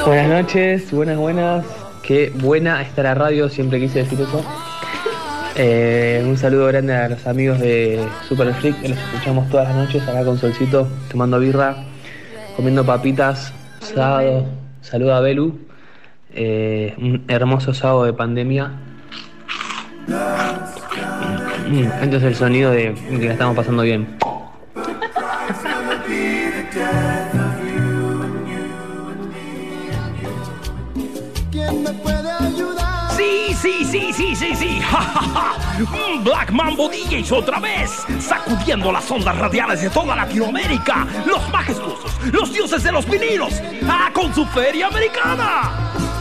[SPEAKER 27] Buenas noches, buenas, buenas. Qué buena está la radio, siempre quise decir eso. Eh, un saludo grande a los amigos de Super Freak, que los escuchamos todas las noches acá con Solcito, tomando birra, comiendo papitas, sábado. Saludo a Belu. Eh, un hermoso sábado de pandemia. Mm, Este es el sonido de que la estamos pasando bien.
[SPEAKER 28] Sí. Ja, ja, ja. Black Mambo DJs otra vez, sacudiendo las ondas radiales de toda Latinoamérica. Los majestuosos, los dioses de los vinilos, ah, con su feria americana.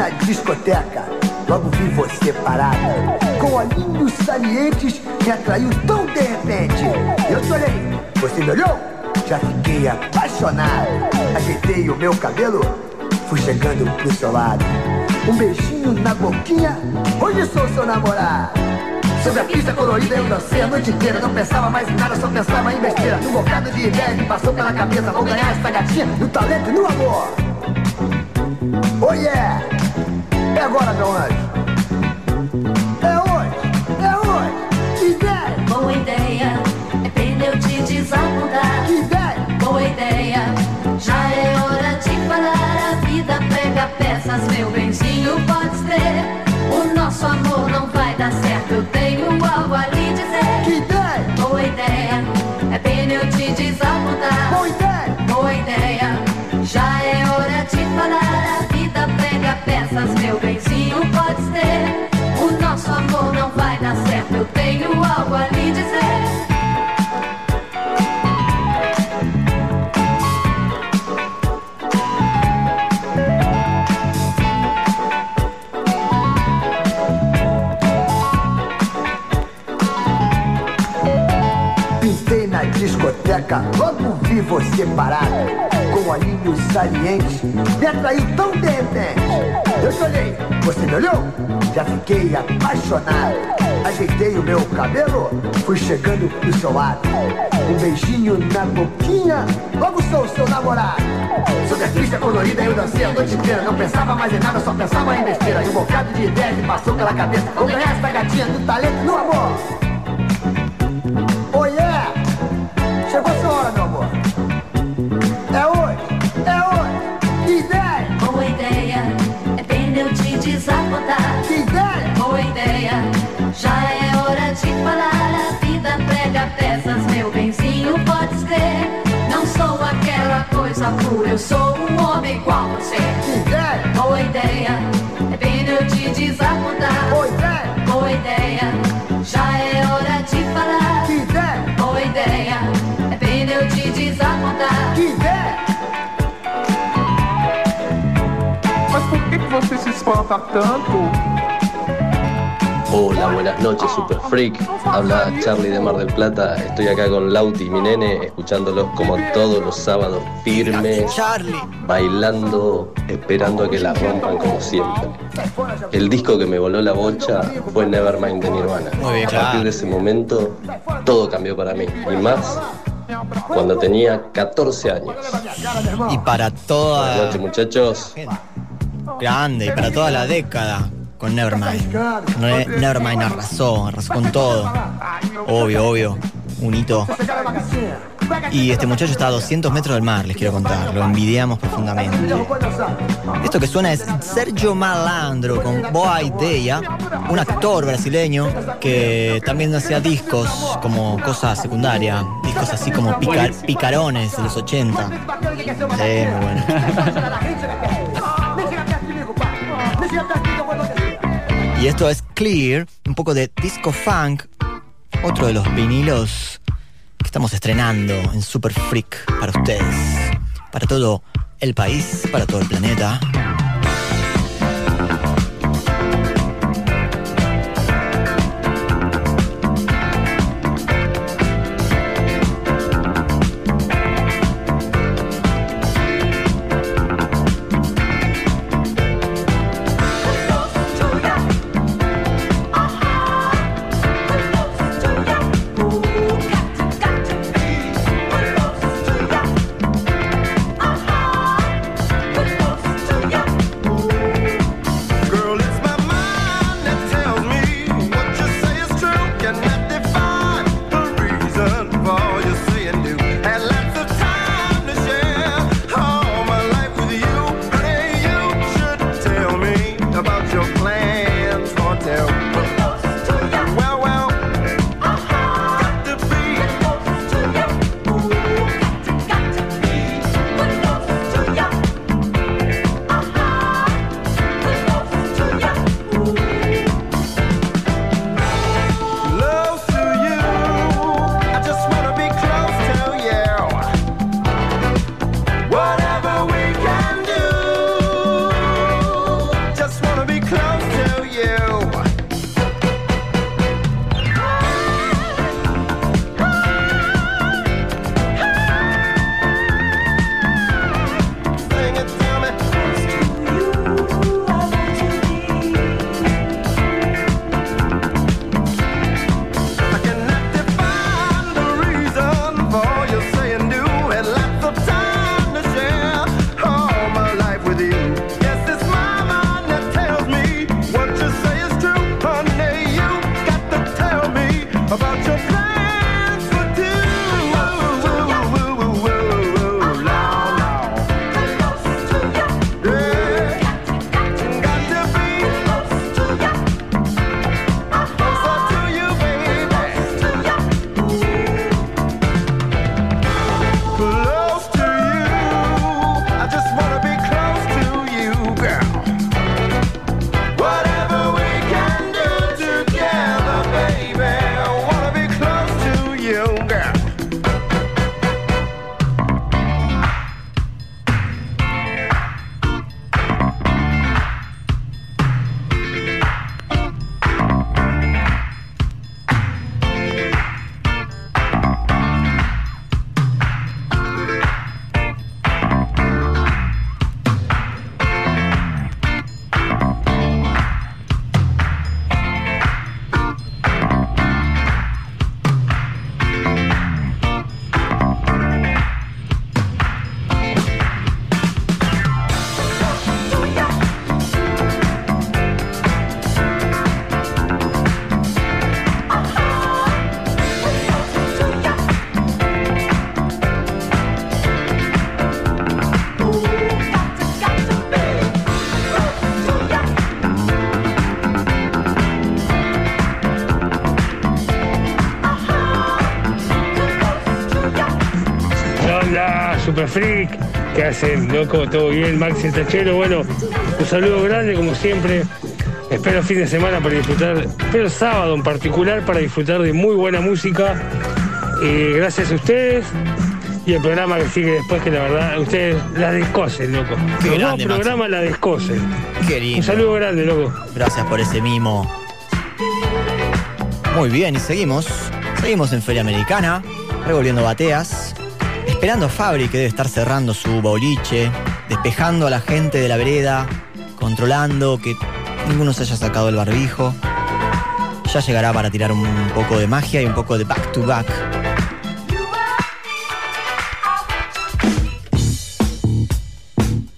[SPEAKER 29] Na discoteca, logo vi você parada. Com olhinhos salientes, me atraiu tão de repente. Eu te olhei, você me olhou? Já fiquei apaixonado. Ajeitei o meu cabelo, fui chegando pro seu lado. Um beijinho na boquinha, hoje sou seu namorado. Sobre a pista colorida eu dancei a noite inteira Não pensava mais em nada, só pensava em besteira Um bocado de ideia me passou pela cabeça Vou ganhar essa gatinha no talento e no amor Oh yeah! É agora, meu anjo. É hoje, é hoje. Que ideia!
[SPEAKER 30] Boa ideia, é pena eu te desapontar.
[SPEAKER 29] Que ideia!
[SPEAKER 30] Boa ideia, já é hora de parar. A vida prega peças, meu benzinho, pode crer. O nosso amor não vai dar certo, eu tenho entender. O nosso amor não vai dar certo, eu tenho algo a lhe dizer.
[SPEAKER 29] Pintei na discoteca, logo vi você parado salientes, me atraiu tão de repente. Eu te olhei, você me olhou, já fiquei apaixonado. Ajeitei o meu cabelo, fui chegando do seu lado. Um beijinho na boquinha, logo sou seu namorado. Sobre a colorida eu dancei a noite inteira. Não pensava mais em nada, só pensava em besteira. E um bocado de ideia me passou pela cabeça. Vou ganhar essa gatinha do talento no amor. Oh yeah! Chegou a
[SPEAKER 30] eu sou um homem igual você.
[SPEAKER 29] Que ideia!
[SPEAKER 30] Boa ideia, é pena eu te desapontar.
[SPEAKER 29] Boa ideia!
[SPEAKER 30] Boa ideia, já é hora de falar.
[SPEAKER 29] Que ideia!
[SPEAKER 30] Boa ideia, é pena eu te desapontar.
[SPEAKER 29] Que ideia!
[SPEAKER 23] Mas por que você se espanta tanto?
[SPEAKER 31] Hola, buenas noches, Super Freak. Habla Charlie de Mar del Plata. Estoy acá con Lauti, mi nene, escuchándolos como todos los sábados, firmes, bailando, esperando a que la rompan como siempre. El disco que me voló la bocha fue Nevermind de Nirvana.
[SPEAKER 2] Bien,
[SPEAKER 31] a partir de ese momento, todo cambió para mí. Y más cuando tenía 14 años.
[SPEAKER 2] Y para toda.
[SPEAKER 31] Buenas noches, muchachos.
[SPEAKER 2] Grande, y para toda la década con Nevermind. Ne- Nevermind arrasó, arrasó con todo. Obvio, obvio. Un hito. Y este muchacho está a 200 metros del mar, les quiero contar. Lo envidiamos profundamente. Esto que suena es Sergio Malandro con Boa Idea, un actor brasileño que también hacía discos como cosa secundaria, discos así como pica- picarones de los 80. Sí, muy bueno. Y esto es Clear, un poco de disco funk, otro de los vinilos que estamos estrenando en Super Freak para ustedes, para todo el país, para todo el planeta.
[SPEAKER 32] Super Freak. ¿Qué hacen, loco? ¿Todo bien? Maxi el Tachero. Bueno, un saludo grande como siempre. Espero fin de semana para disfrutar, espero sábado en particular para disfrutar de muy buena música. Eh, gracias a ustedes y el programa que sigue después, que la verdad, ustedes la descosen, loco.
[SPEAKER 33] Qué
[SPEAKER 32] Los dos
[SPEAKER 33] grande, Maxi.
[SPEAKER 32] programas la descosen.
[SPEAKER 33] Qué lindo.
[SPEAKER 32] Un saludo grande, loco.
[SPEAKER 33] Gracias por ese mimo. Muy bien, y seguimos. Seguimos en Feria Americana, revolviendo bateas, esperando a Fabri que debe estar cerrando su boliche, despejando a la gente de la vereda, controlando que ninguno se haya sacado el barbijo. Ya llegará para tirar un poco de magia y un poco de back to back.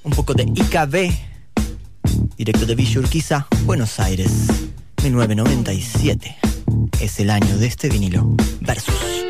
[SPEAKER 33] Un poco de IKB, directo de Villa Urquiza, Buenos Aires, 1997. Es el año de este vinilo. Versus.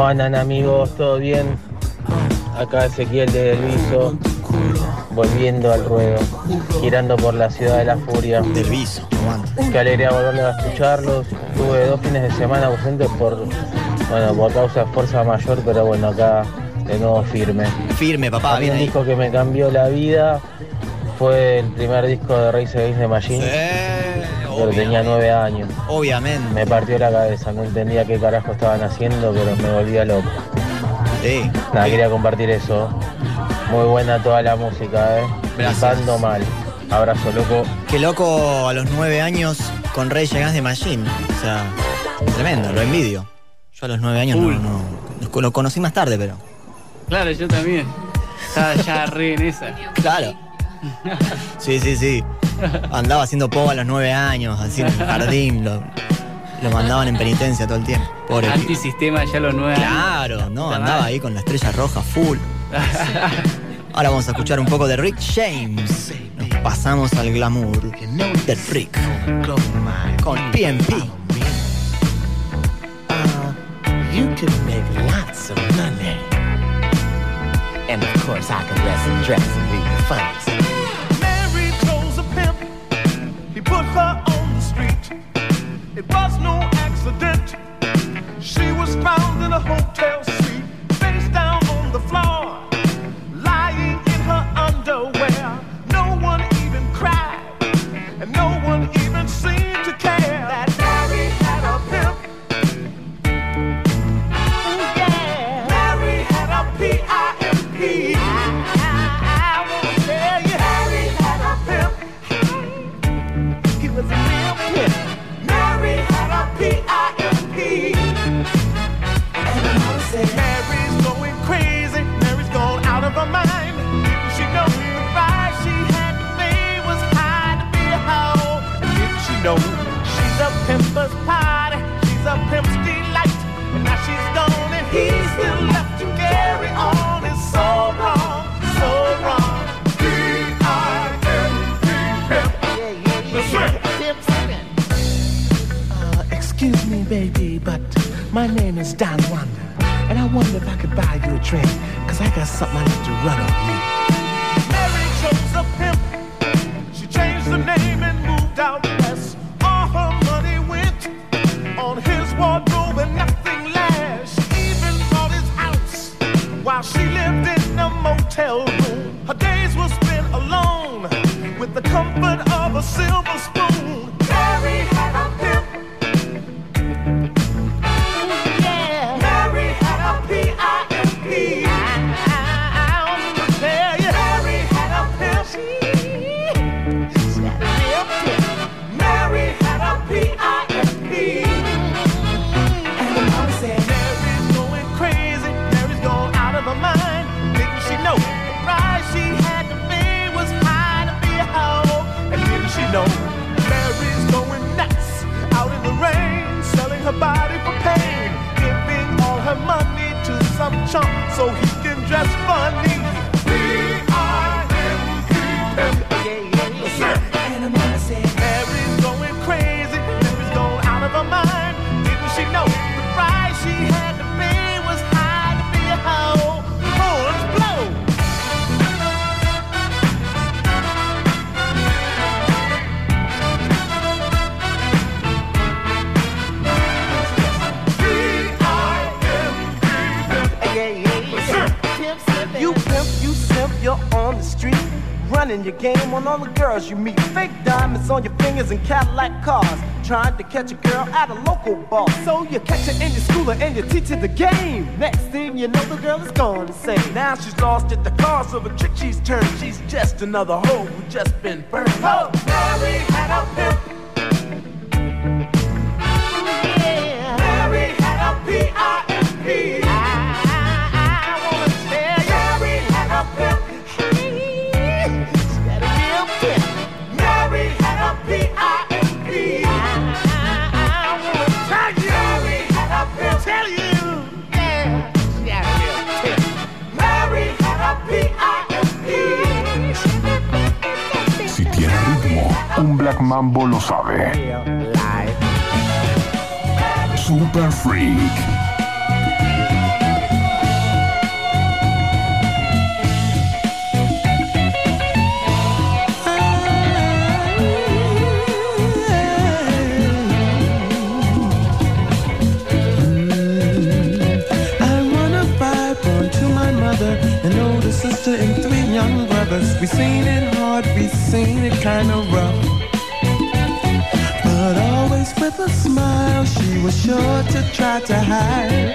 [SPEAKER 27] ¿Cómo andan amigos? ¿Todo bien? Acá Ezequiel de Delviso, volviendo al ruedo, girando por la ciudad de la furia.
[SPEAKER 33] Del viso,
[SPEAKER 27] Qué alegría volverlos a escucharlos. Tuve dos fines de semana ausentes por, bueno, por causa de fuerza mayor, pero bueno, acá de nuevo firme.
[SPEAKER 33] Firme, papá, bien
[SPEAKER 27] un disco que me cambió la vida fue el primer disco de Race Against the Machine. Pero tenía nueve años.
[SPEAKER 33] Obviamente.
[SPEAKER 27] Me partió la cabeza, no entendía qué carajo estaban haciendo, pero me volvía loco.
[SPEAKER 33] Sí.
[SPEAKER 27] Nada, quería compartir eso. Muy buena toda la música, eh. Flipando mal. Abrazo, loco.
[SPEAKER 33] Qué loco a los nueve años
[SPEAKER 2] con Rage Against the Machine. O sea, tremendo, lo envidio. Yo a los nueve años no, no- lo, lo conocí más tarde, pero.
[SPEAKER 4] Claro, yo también. Estaba ya re en esa.
[SPEAKER 2] Claro. Sí, sí, sí. Andaba haciendo pogo a los nueve años, así en el jardín. Lo, lo mandaban en penitencia todo el tiempo. Pobre.
[SPEAKER 4] Antisistema ya a los nueve años.
[SPEAKER 2] Claro, no, andaba ahí con la estrella roja full. Ahora vamos a escuchar un poco de Rick James. Nos pasamos al glamour de Rick. Con PMP.
[SPEAKER 5] You can make lots of money. And of course, I can dress and dress and be the funniest. It was no accident. She was found in a hotel my name is Don Wanda, And I wonder if I could buy you a drink, cause I got something I need to run on you. On all the girls you meet. Fake diamonds on your fingers and Cadillac cars. Trying to catch a girl at a local bar. So you catch her in your schooler and you teach her the game. Next thing you know, the girl is gone insane. Now she's lost at the cause of a trick she's turned. She's just another hoe who just been burned. Oh, Mary had a pimp. Yeah. Mary had a P-I-M-P.
[SPEAKER 23] Mambo lo sabe. Super Freak.
[SPEAKER 5] I wanna buy born to my mother, an older sister and three young brothers. We seen it hard, we seen it kinda rough. But always with a smile, she was sure to try to hide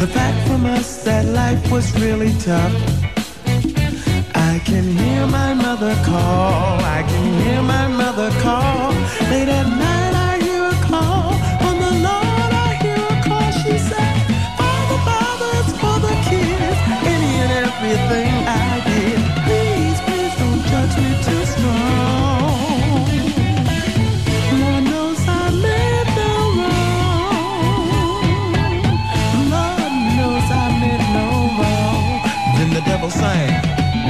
[SPEAKER 5] the fact from us that life was really tough. I can hear my mother call, I can hear my mother call. Late at night
[SPEAKER 23] Devil sang.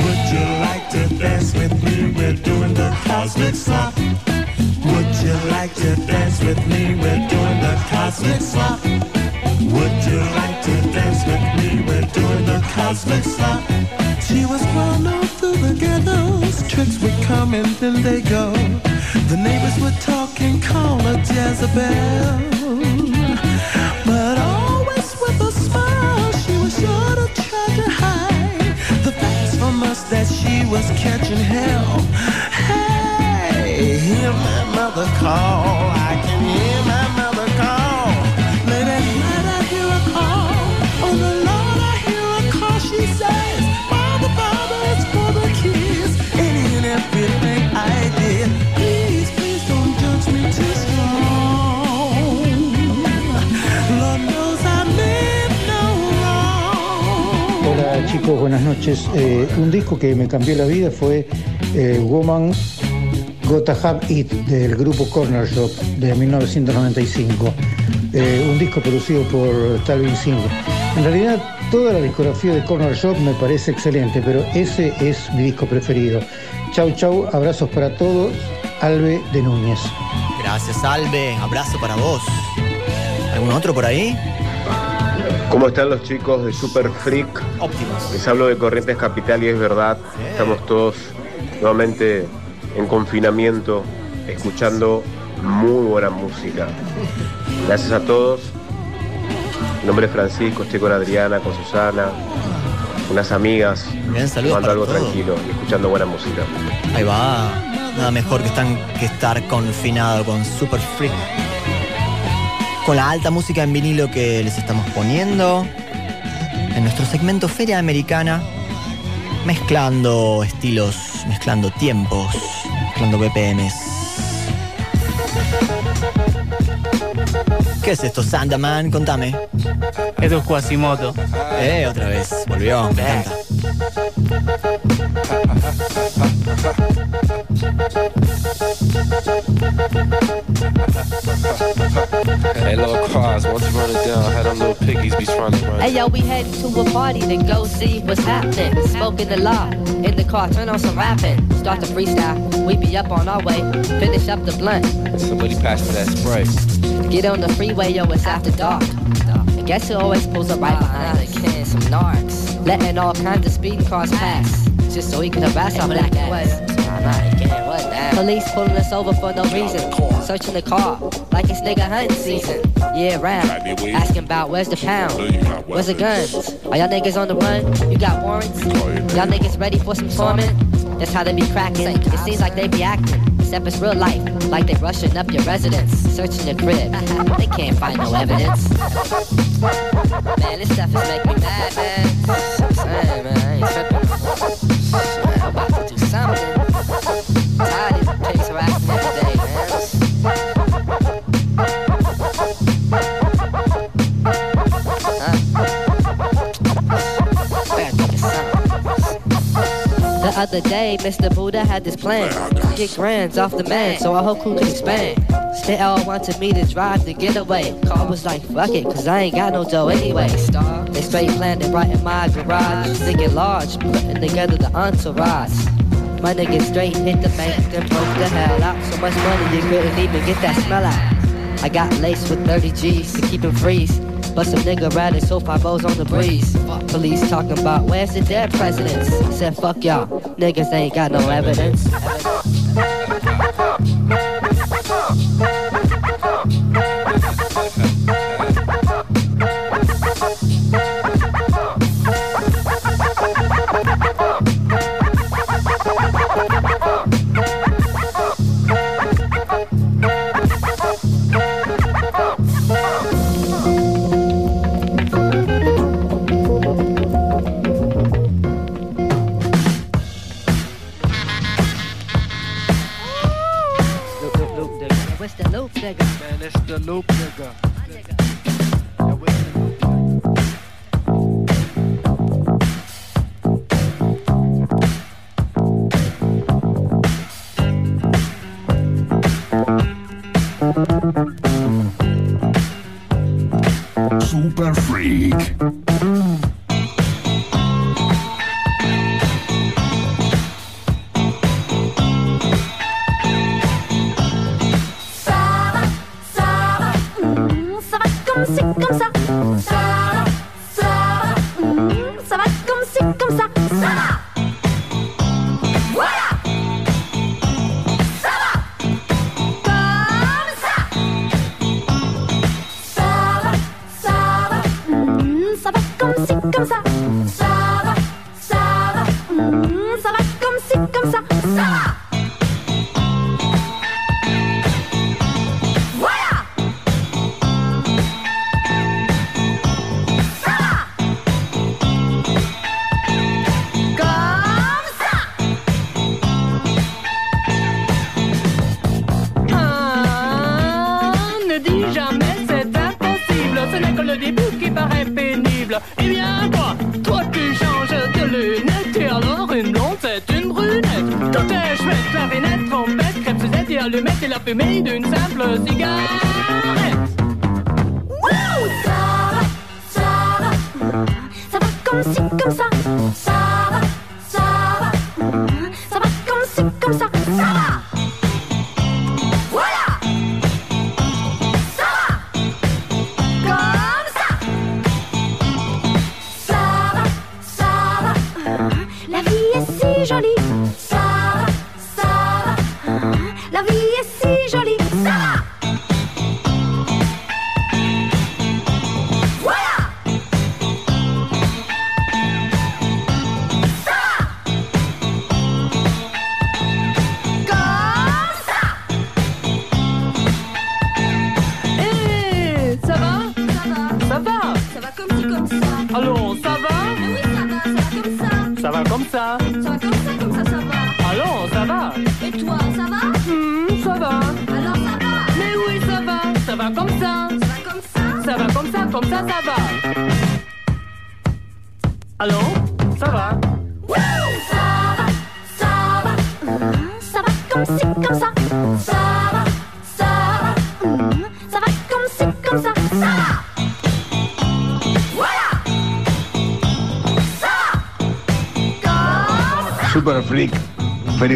[SPEAKER 23] Would you like to dance with me? We're doing the cosmic slop. Would you like to dance with me? We're doing the cosmic slop. Would you like to dance with me? We're doing the cosmic slop. She was well known through the ghettos. Tricks would come and then they go. The neighbors would talk and call her Jezebel. But always us that she was catching hell. Hey, hear my mother call. I can hear my
[SPEAKER 34] Buenas noches. Eh, un disco que me cambió la vida fue eh, Woman Gotta Have It del grupo Corner Shop de 1995. Eh, un disco producido por Talvin Singer. En realidad toda la discografía de Corner Shop me parece excelente, pero ese es mi disco preferido. Chau chau, abrazos para todos. Albe de Núñez.
[SPEAKER 2] Gracias, Albe. Abrazo para vos. ¿Algún otro por ahí?
[SPEAKER 35] ¿Cómo están los chicos de Super Freak?
[SPEAKER 2] Óptimos.
[SPEAKER 35] Les hablo de Corrientes Capital y es verdad, estamos todos nuevamente en confinamiento, escuchando muy buena música. Gracias a todos. Mi nombre es Francisco, estoy con Adriana, con Susana, unas amigas,
[SPEAKER 2] Bien, saludos
[SPEAKER 35] tomando algo tranquilo y escuchando buena música.
[SPEAKER 2] Ahí va. Nada mejor que, están, que estar confinado con Super Freak. Con la alta música en vinilo que les estamos poniendo. En nuestro segmento Feria Americana. Mezclando estilos, mezclando tiempos, mezclando BPMs. ¿Qué es esto, Sandaman? Contame.
[SPEAKER 4] Esto es Quasimoto.
[SPEAKER 2] Eh, otra vez. Volvió. Me encanta.
[SPEAKER 8] Hey, little cars, once you run it down, had them little piggies be running right.
[SPEAKER 36] Hey yo, we heading to a party to go see what's happening. Smoking the law in the car, turn on some rapping. Start the freestyle, we be up on our way. Finish up the blunt.
[SPEAKER 8] Somebody pass me that spray.
[SPEAKER 36] Get on the freeway, yo, it's after dark. I guess it always pulls up right behind a can, some narcs. Letting all kinds of speeding cars pass. Just so he can harass our black ass. Police pulling us over for no reason. Searching the car like it's nigga hunting season. Yeah, round. Asking about where's the pound? Where's the guns? Are y'all niggas on the run? You got warrants? Y'all niggas ready for some torment? That's how they be cracking. It seems like they be acting. Except it's real life, like they rushing up your residence, searching your crib. they can't find no evidence. Man, this stuff is making me mad, man. Other day, Mr. Buddha had this plan. Get grands off the man, so our whole crew could expand. They all wanted me to drive the getaway. Car was like, fuck it, cause I ain't got no dough anyway. They straight planned it right in my garage. Thinking large, putting together the entourage. My niggas straight hit the bank, then broke the hell out. So much money you couldn't even get that smell out. I got laced with 30 G's to keep him freeze. But some nigga riding so far bows on the breeze. Police talking about where's the dead presidents? Said fuck y'all, niggas ain't got no evidence.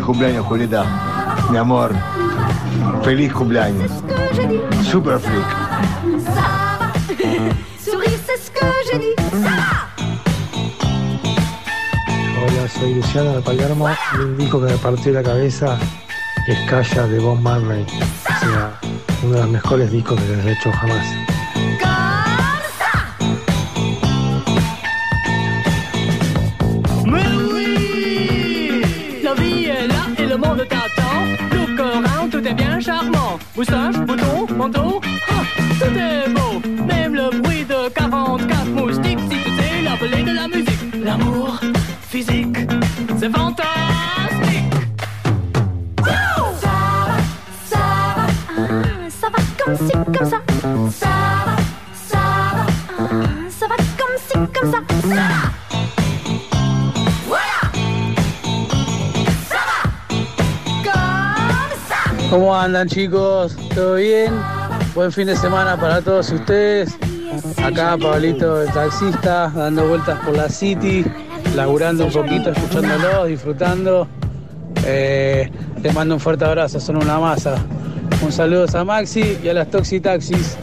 [SPEAKER 37] cumpleaños, Julieta. Mi amor. Feliz cumpleaños. Super freak.
[SPEAKER 38] Hola, soy Luciano de Palermo y un disco que me partió la cabeza es Calla de Bob Marley. O sea, uno de los mejores discos que se he hecho jamás.
[SPEAKER 39] Lo vi on ne t'attend. Look tout est bien charmant. Moustache, bouton, manteau, ah, tout est beau. Même le bruit de 44 moustiques, si tu sais l'appeler de la musique. L'amour physique, c'est fantastique.
[SPEAKER 30] Ça va, ça va, ah, ça va comme ci, comme ça.
[SPEAKER 33] ¿Cómo andan chicos? ¿Todo bien? Buen fin de semana para todos ustedes. Acá Pablito, el taxista, dando vueltas por la City, laburando un poquito, escuchándolos, disfrutando. Eh, te mando un fuerte abrazo, son una masa. Un saludo a Maxi y a las Toxi Taxis.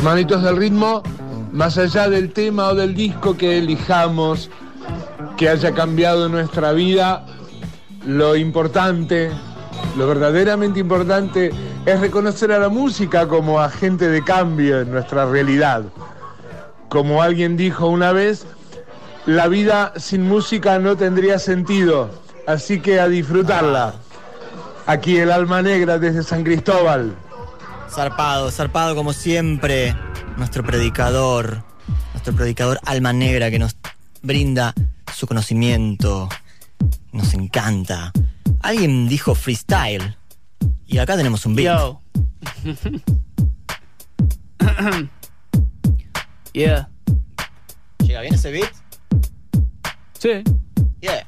[SPEAKER 21] Hermanitos del ritmo, más allá del tema o del disco que elijamos, que haya cambiado nuestra vida, lo importante, lo verdaderamente importante es reconocer a la música como agente de cambio en nuestra realidad. Como alguien dijo una vez, la vida sin música no tendría sentido, así que a disfrutarla. Aquí el alma negra desde San Cristóbal.
[SPEAKER 2] Zarpado, zarpado como siempre. Nuestro predicador, nuestro predicador alma negra que nos brinda su conocimiento. Nos encanta. Alguien dijo freestyle. Y acá tenemos un beat.
[SPEAKER 4] Yo. yeah.
[SPEAKER 2] ¿Llega bien ese beat?
[SPEAKER 4] Sí.
[SPEAKER 2] Yeah.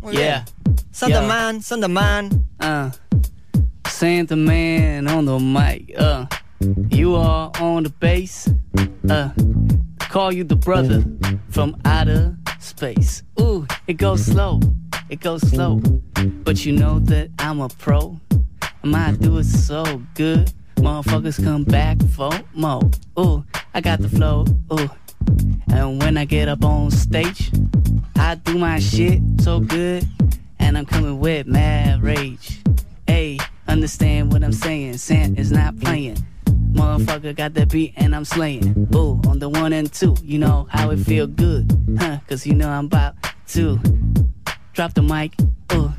[SPEAKER 2] Muy
[SPEAKER 4] Yeah.
[SPEAKER 2] bien. Santa
[SPEAKER 4] Yeah.
[SPEAKER 2] Man, Santa Man.
[SPEAKER 4] Uh, Santa Man on the mic. Uh, you are on the bass. Uh, call you the brother from outer space. Ooh, it goes slow. It goes slow. But you know that I'm a pro. I do it so good. Motherfuckers come back for more. Ooh, I got the flow. Ooh. And when I get up on stage, I do my shit so good. And I'm coming with mad rage. Hey, understand what I'm saying? Sant is not playing. Motherfucker got that beat and I'm slaying. Ooh, on the one and two, you know how it feel good. Huh, cause you know I'm about to drop the mic. Ooh,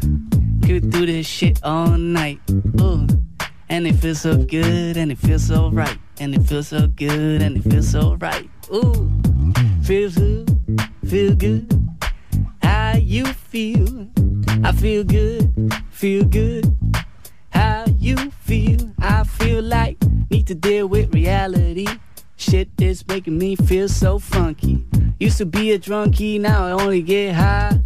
[SPEAKER 4] could do this shit all night. Ooh, and it feels so good and it feels so right. And it feels so good and it feels so right. Ooh, feels good, feel good. How you feel? I feel good, feel good. To deal with reality. Shit is making me feel so funky. Used to be a drunkie, now I only get high.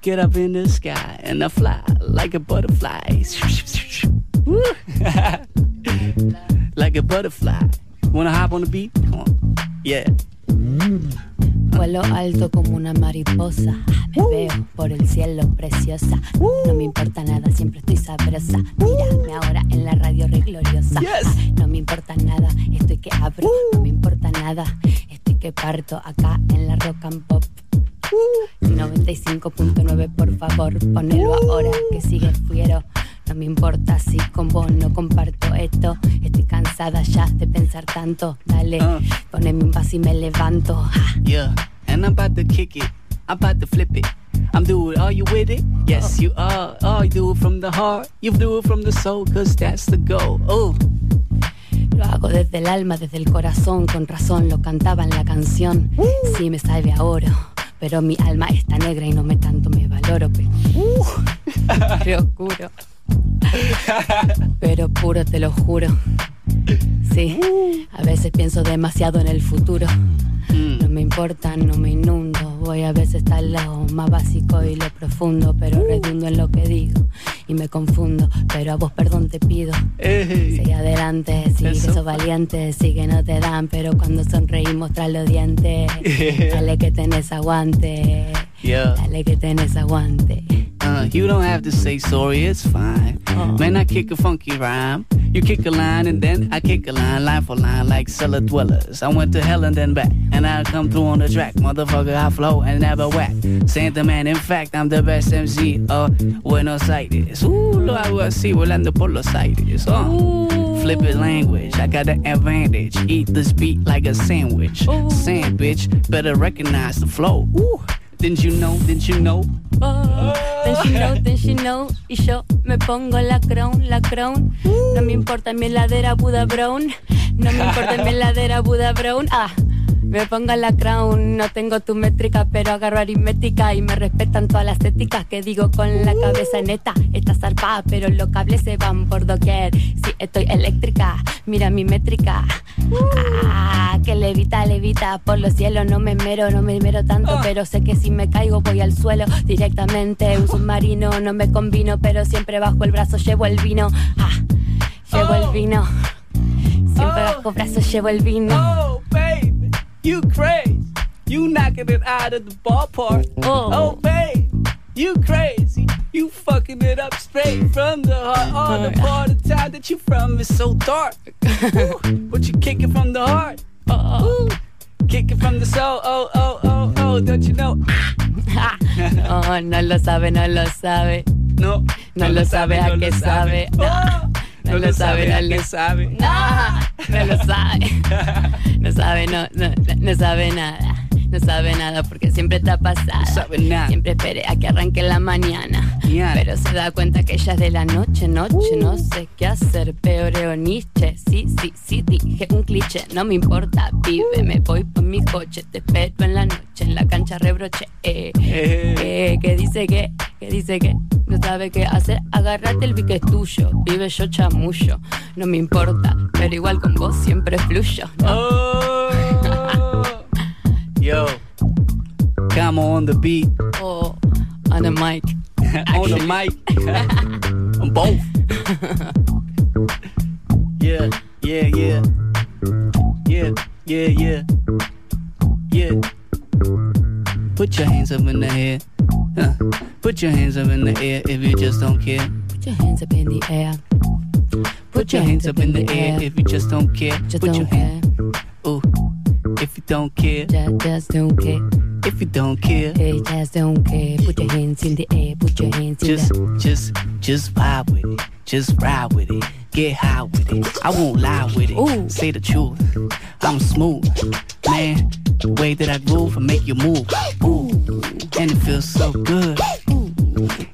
[SPEAKER 4] Get up in the sky and I fly like a butterfly. Like a butterfly. Wanna hop on the beat? Come on. Yeah.
[SPEAKER 40] Vuelo alto como una mariposa. Me veo por el cielo preciosa. No me importa nada, siempre estoy sabrosa. Mírame ahora en la radio re gloriosa. No me importa nada, estoy que abro. No me importa nada, estoy que parto acá en la rock and pop. 95.9 por favor, ponelo ahora que sigue fiero. No me importa si con vos no comparto esto. Estoy cansada ya de pensar tanto. Dale, poneme un vaso y me levanto. Ah.
[SPEAKER 4] Yeah, and I'm about to kick it. I'm about to flip it. I'm doing, are you with it? Yes, you are. Oh, you do it from the heart. You do it from the soul, cause that's the goal. Oh,
[SPEAKER 40] Lo hago desde el alma, desde el corazón, con razón lo cantaba en la canción. Sí me sabe a oro, pero mi alma está negra y no me tanto me valoro. Pero, Re oscuro. Pero puro te lo juro. Sí, a veces pienso demasiado en el futuro. No me importa, no me inundo. Voy a veces al lado más básico y lo profundo, pero redundo en lo que digo y me confundo. Pero a vos perdón te pido. Sigue adelante, sigue
[SPEAKER 4] Eso.
[SPEAKER 40] sos valiente, sigue no te dan, pero cuando sonreí mostrar los dientes. Dale que tenés aguante,
[SPEAKER 4] yeah.
[SPEAKER 40] dale que tenés aguante.
[SPEAKER 4] Uh, you don't have to say sorry, it's fine. Man, I kick a funky rhyme. You kick a line and then I kick a line, line for line, like cellar dwellers. I went to hell and then back, and I come through on the track. Motherfucker, I flow and never whack. Santa man, in fact, I'm the best MC of Buenos Aires. Ooh, lo hago así, volando por los aires. Uh. Flip it language, I got the advantage. Eat this beat like a sandwich. Sandwich, better recognize the flow. Ooh. Didn't you know? Didn't you know?
[SPEAKER 40] Then she know, then she know. Y yo me pongo la crown, la crown. No me importa mi heladera Buda Brown. No me importa mi heladera Buda Brown. Ah. Me pongo la crown, no tengo tu métrica, pero agarro aritmética y me respetan todas las éticas que digo con la cabeza neta. Está zarpada, pero los cables se van por doquier. Sí, estoy eléctrica, mira mi métrica. Ah, que levita, levita por los cielos. No me mero, no me mero tanto, pero sé que si me caigo voy al suelo directamente. Un submarino, no me combino, pero siempre bajo el brazo llevo el vino. Ah, llevo el vino. Siempre bajo el brazo llevo el vino.
[SPEAKER 4] Oh, you crazy. You knocking it out of the ballpark. Oh. oh, babe, you crazy. You fucking it up straight from the heart. Oh, the part of town that you from is so dark. Ooh, but you kick it from the heart. Ooh, kick it from the soul. Oh, oh, oh, oh, don't you know?
[SPEAKER 40] No, oh, no lo sabe, no lo sabe.
[SPEAKER 4] No,
[SPEAKER 40] No lo sabe a qué sabe. No, no lo sabe, no lo
[SPEAKER 4] sabe.
[SPEAKER 40] No, no lo sabe. No sabe, no, no, no- no sabe nada. No sabe nada porque siempre está pasada.
[SPEAKER 4] sabe nada.
[SPEAKER 40] Siempre espere a que arranque la mañana. Pero se da cuenta que ella es de la noche, noche. No sé qué hacer, peoreo Nietzsche. Sí, sí, sí, dije un cliché. No me importa, vive, me voy por mi coche. Te espero en la noche, en la cancha rebroche. Eh, eh, que dice que, que dice que no sabe qué hacer. Agárrate el bique es tuyo. Vive yo chamullo. No me importa, pero igual con vos siempre fluyo.
[SPEAKER 4] Yo, come on the beat.
[SPEAKER 40] Oh, on the mic.
[SPEAKER 4] on the mic. on both. yeah, yeah, yeah. Yeah, yeah, yeah. Yeah. Put your hands up in the air. Uh, put your hands up in the air if you just don't care.
[SPEAKER 40] Put your hands up in the air.
[SPEAKER 4] Put your hands up in the air if you just don't care.
[SPEAKER 40] Just
[SPEAKER 4] Put
[SPEAKER 40] don't
[SPEAKER 4] hand. Ooh, if you don't care.
[SPEAKER 40] Just, just don't care.
[SPEAKER 4] If you don't care.
[SPEAKER 40] Hey, just don't care. Put your hands in the air. Put your hands in
[SPEAKER 4] Just,
[SPEAKER 40] the
[SPEAKER 4] just, just just vibe with it. Just ride with it. Get high with it. I won't lie with it. Say the truth. I'm smooth, man. The way that I groove I make you move. Ooh, and it feels so good. Ooh.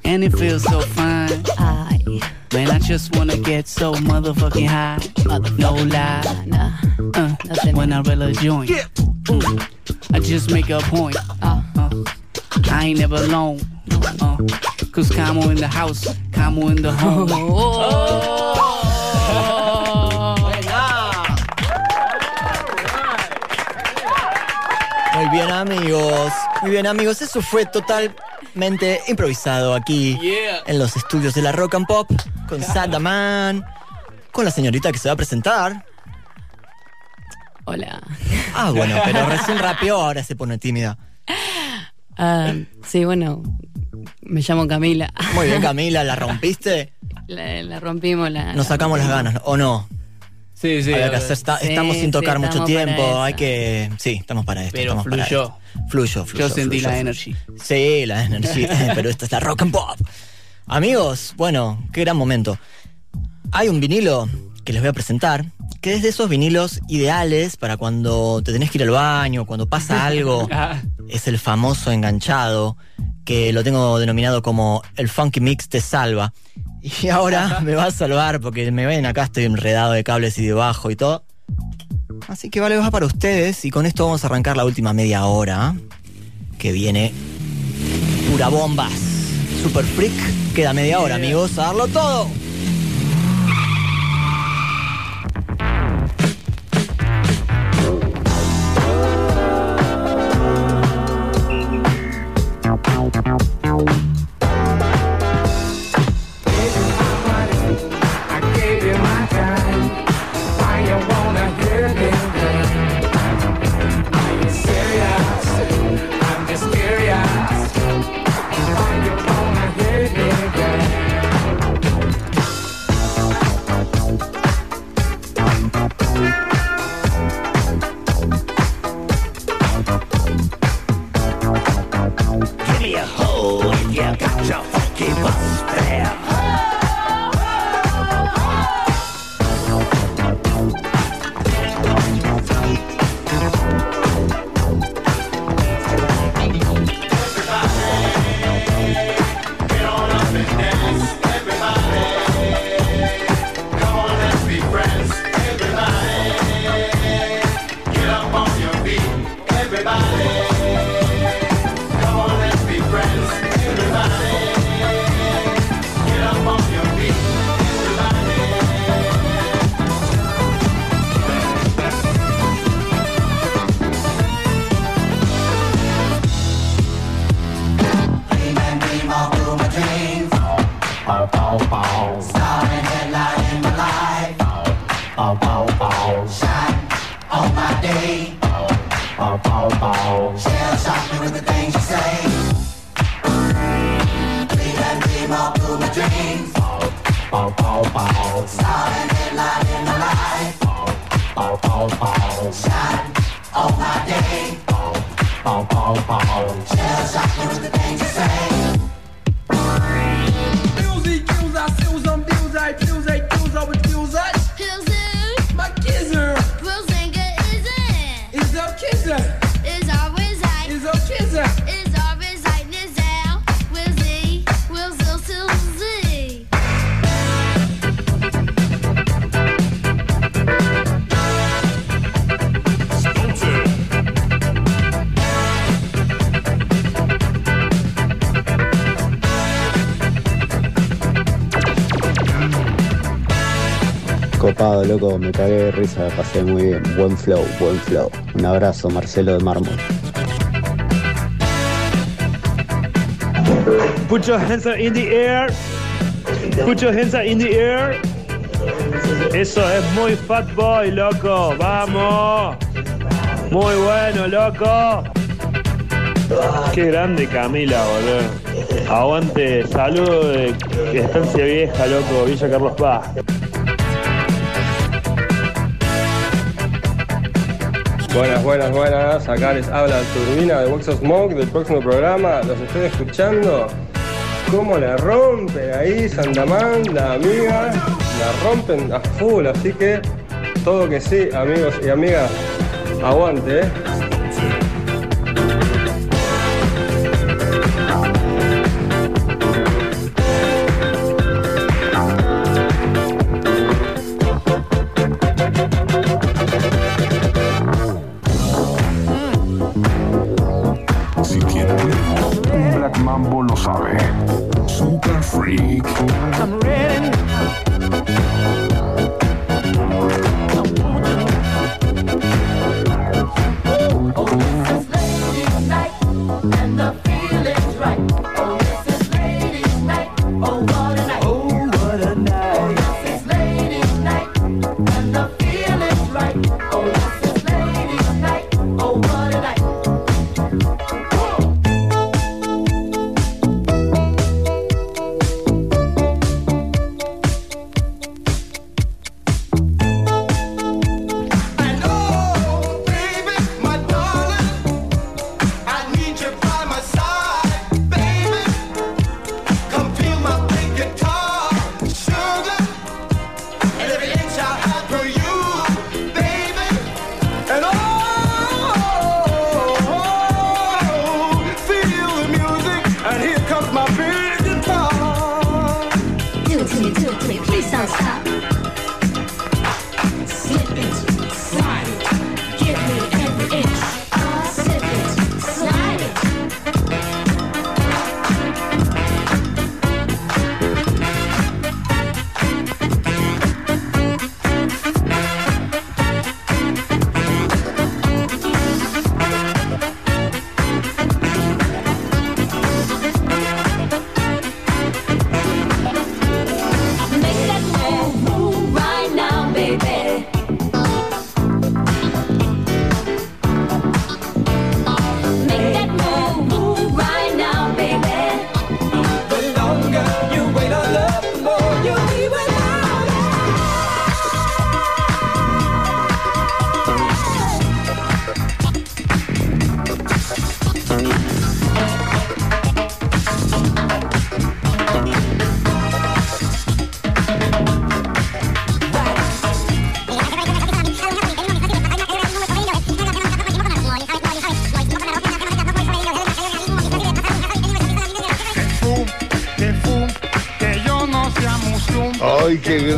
[SPEAKER 4] And it feels so fine. Ah, Man, I just wanna get so motherfucking high. No lie. Uh, when I roll a joint. Mm, I just make a point. Uh, I ain't never alone. Uh, Cause Camo in the house, Camo in the home.
[SPEAKER 2] Muy bien, amigos. Muy bien, amigos. Eso fue totalmente improvisado aquí
[SPEAKER 4] Yeah.
[SPEAKER 2] en los estudios de la Rock and Pop con Sadaman, con la señorita que se va a presentar.
[SPEAKER 40] Hola.
[SPEAKER 2] Ah, bueno, pero recién rapeó, ahora se pone tímida.
[SPEAKER 40] Ah, sí, bueno, me llamo Camila.
[SPEAKER 2] Muy bien, Camila, ¿la rompiste?
[SPEAKER 40] La, la rompimos la.
[SPEAKER 2] Nos sacamos las ganas, ¿o no?
[SPEAKER 4] Sí, sí.
[SPEAKER 2] Había que hacer- está-
[SPEAKER 40] Sí,
[SPEAKER 2] estamos sin
[SPEAKER 40] sí,
[SPEAKER 2] tocar mucho
[SPEAKER 40] para
[SPEAKER 2] tiempo, hay que... Sí, estamos para esto.
[SPEAKER 4] Pero
[SPEAKER 2] estamos para
[SPEAKER 4] fluyó.
[SPEAKER 2] esto. Fluyó, fluyó.
[SPEAKER 4] Yo sentí
[SPEAKER 2] fluyó,
[SPEAKER 4] la energy.
[SPEAKER 2] Sí, la energía, pero esta es la rock and pop. Amigos, bueno, qué gran momento. Hay un vinilo que les voy a presentar, que es de esos vinilos ideales para cuando te tenés que ir al baño, cuando pasa algo.
[SPEAKER 4] Ah.
[SPEAKER 2] es el famoso enganchado, que lo tengo denominado como el funky mix te salva. Y ahora me va a salvar porque me ven acá, estoy enredado de cables y de bajo y todo. Así que vale, va para ustedes y con esto vamos a arrancar la última media hora, que viene pura bombas. Super freak, queda media hora, amigos, a darlo todo.
[SPEAKER 23] Me
[SPEAKER 41] cagué de risa, pasé muy bien. Buen flow, buen flow. Un abrazo, Marcelo de Mármol.
[SPEAKER 42] Put your hands up in the air. Put your hands up in the air. Eso es muy fat boy, loco. Vamos. Muy bueno, loco. Qué grande Camila, boludo. Aguante, saludo de Estancia Vieja, loco, Villa Carlos Paz.
[SPEAKER 43] Buenas, buenas, buenas. Acá les habla Turbina de Wax of Smoke del próximo programa. Los estoy escuchando. ¿Cómo la rompen ahí, Sandamán, la amiga? La rompen a full, así que todo que sí, amigos y amigas. Aguante, eh.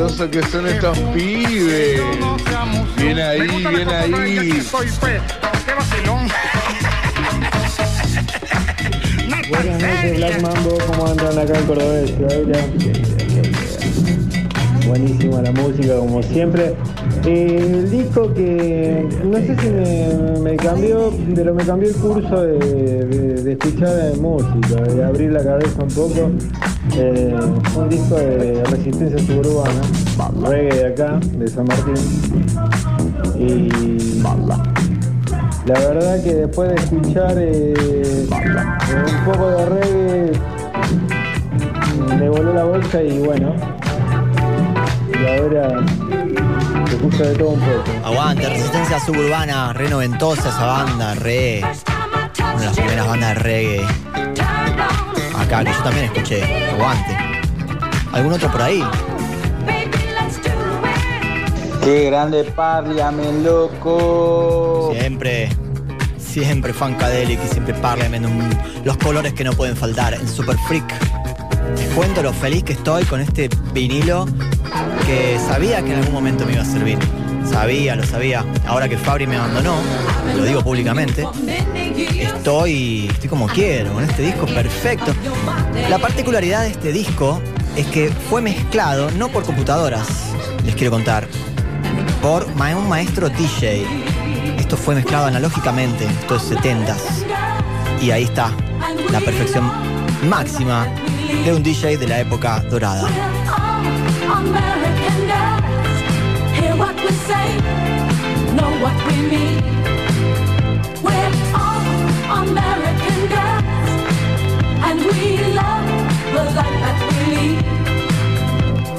[SPEAKER 21] Groso que son estos pibes. Bien ahí, bien ahí.
[SPEAKER 44] Buenas noches, Black Mambo, ¿cómo andan acá en Cordobés? Buenísima la música, como siempre. El disco que no sé si me, me cambió, pero me cambió el curso de, de- de escuchar música, de abrir la cabeza un poco. Eh, un disco de resistencia suburbana, reggae de acá, de San Martín. Y la verdad que después de escuchar eh, un poco de reggae, me voló la bolsa y bueno, y ahora se escucha de todo un poco.
[SPEAKER 2] Aguante, Resistencia Suburbana, re noventosa esa banda, re. Una de las primeras bandas de reggae. Acá, que yo también escuché. Aguante. ¿Algún otro por ahí?
[SPEAKER 17] Qué grande Parliament, loco.
[SPEAKER 2] Siempre, siempre Funkadelic y siempre Parliament, un- los colores que no pueden faltar en Super Freak. Les cuento lo feliz que estoy con este vinilo que sabía que en algún momento me iba a servir. Sabía, lo sabía. Ahora que Fabri me abandonó, lo digo públicamente, estoy, estoy como quiero, con este disco perfecto. La particularidad de este disco es que fue mezclado no por computadoras, les quiero contar, por un maestro DJ. Esto fue mezclado analógicamente, esto es 70s. Y ahí está, la perfección máxima de un DJ de la época dorada.
[SPEAKER 30] We say,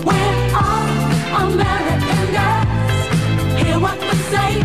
[SPEAKER 30] We're all American girls, hear what we say,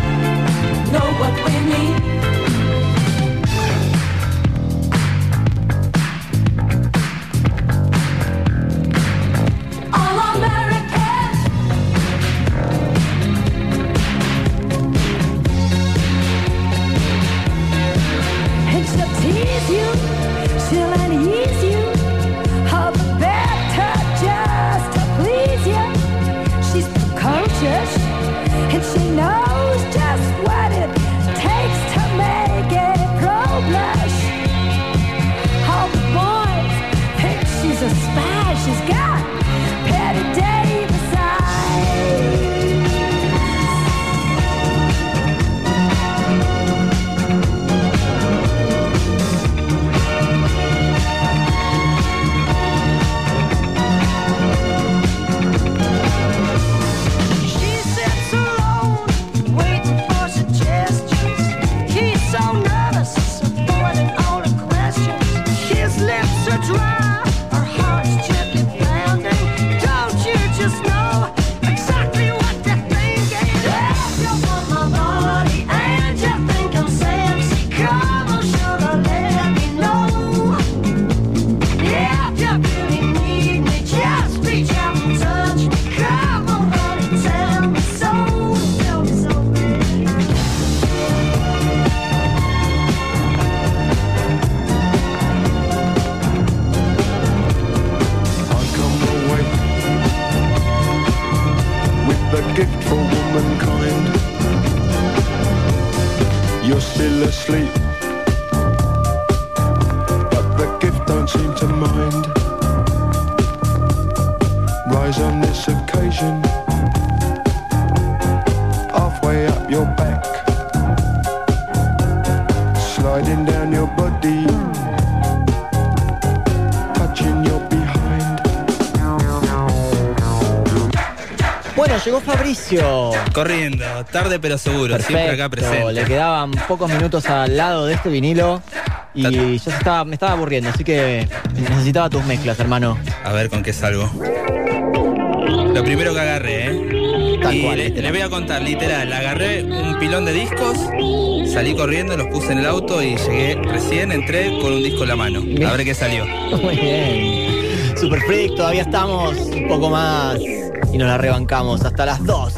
[SPEAKER 2] Llegó Fabricio.
[SPEAKER 45] Corriendo, tarde pero seguro, siempre acá
[SPEAKER 2] Perfecto,
[SPEAKER 45] presente.
[SPEAKER 2] Le quedaban pocos minutos al lado de este vinilo y yo se estaba, me estaba aburriendo, así que necesitaba tus mezclas, hermano.
[SPEAKER 45] A ver con qué salgo. Lo primero que agarré, ¿eh?
[SPEAKER 2] Tal
[SPEAKER 45] y
[SPEAKER 2] cual,
[SPEAKER 45] le, le voy a contar, literal, agarré un pilón de discos, salí corriendo, los puse en el auto y llegué recién, entré con un disco en la mano. A ver qué salió.
[SPEAKER 2] Muy bien. Super Freak, todavía estamos un poco más y nos la rebancamos hasta las 2.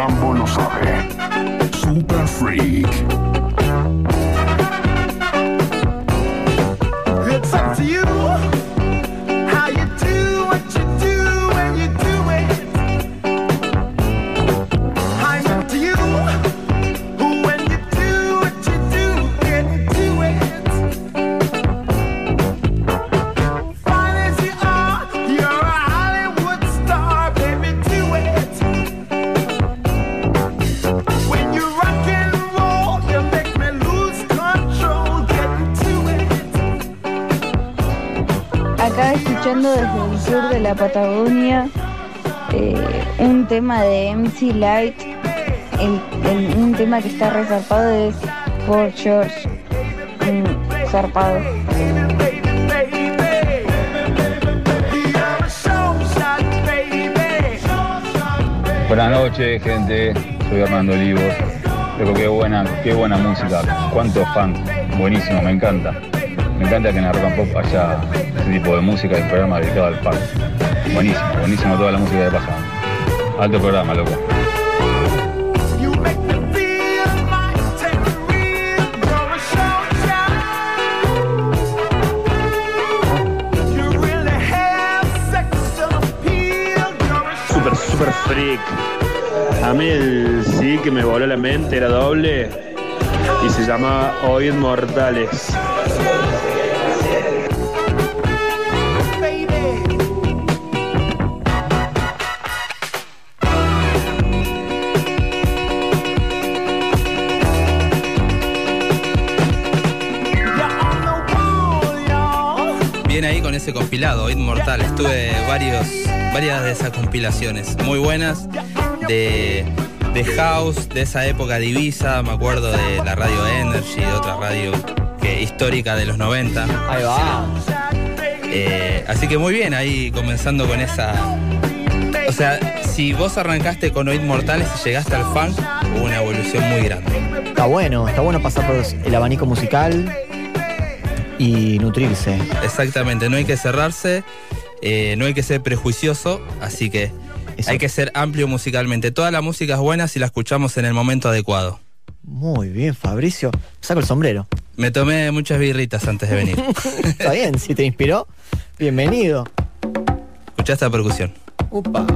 [SPEAKER 20] Mambo lo sabe.
[SPEAKER 46] Escuchando desde el sur de la Patagonia eh, un tema de MC Light, un tema que está resarpado es For George, mm, zarpado.
[SPEAKER 47] Buenas noches, gente. Soy Armando Olivos. Loco, qué buena, qué buena música. Cuántos fans. Buenísimo, me encanta. Me encanta que en la rock and pop haya ese tipo de música y programa dedicado al fan. Buenísimo, buenísimo toda la música que pasa. Alto programa, loco.
[SPEAKER 48] Super, super freak. A mí el sí que me voló la mente era doble y se llamaba Oíd Mortales.
[SPEAKER 45] Ese compilado, Inmortal. Tuve varios, varias de esas compilaciones muy buenas de, de House, de esa época de Ibiza, me acuerdo de la radio Energy, de otra radio que, histórica de los 90.
[SPEAKER 49] Ahí va.
[SPEAKER 45] Eh, así que muy bien ahí comenzando con esa. O sea, si vos arrancaste con Oíd Mortales y llegaste al funk, hubo una evolución muy grande.
[SPEAKER 49] Está bueno, está bueno pasar por el abanico musical y nutrirse.
[SPEAKER 45] Exactamente, no hay que cerrarse, eh, no hay que ser prejuicioso, así que hay que ser amplio musicalmente. Toda la música es buena si la escuchamos en el momento adecuado.
[SPEAKER 49] Muy bien, Fabricio. Saco el sombrero.
[SPEAKER 45] Me tomé muchas birritas antes de venir.
[SPEAKER 49] Está bien, si te inspiró, bienvenido.
[SPEAKER 45] Escuchá esta percusión.
[SPEAKER 49] Upa.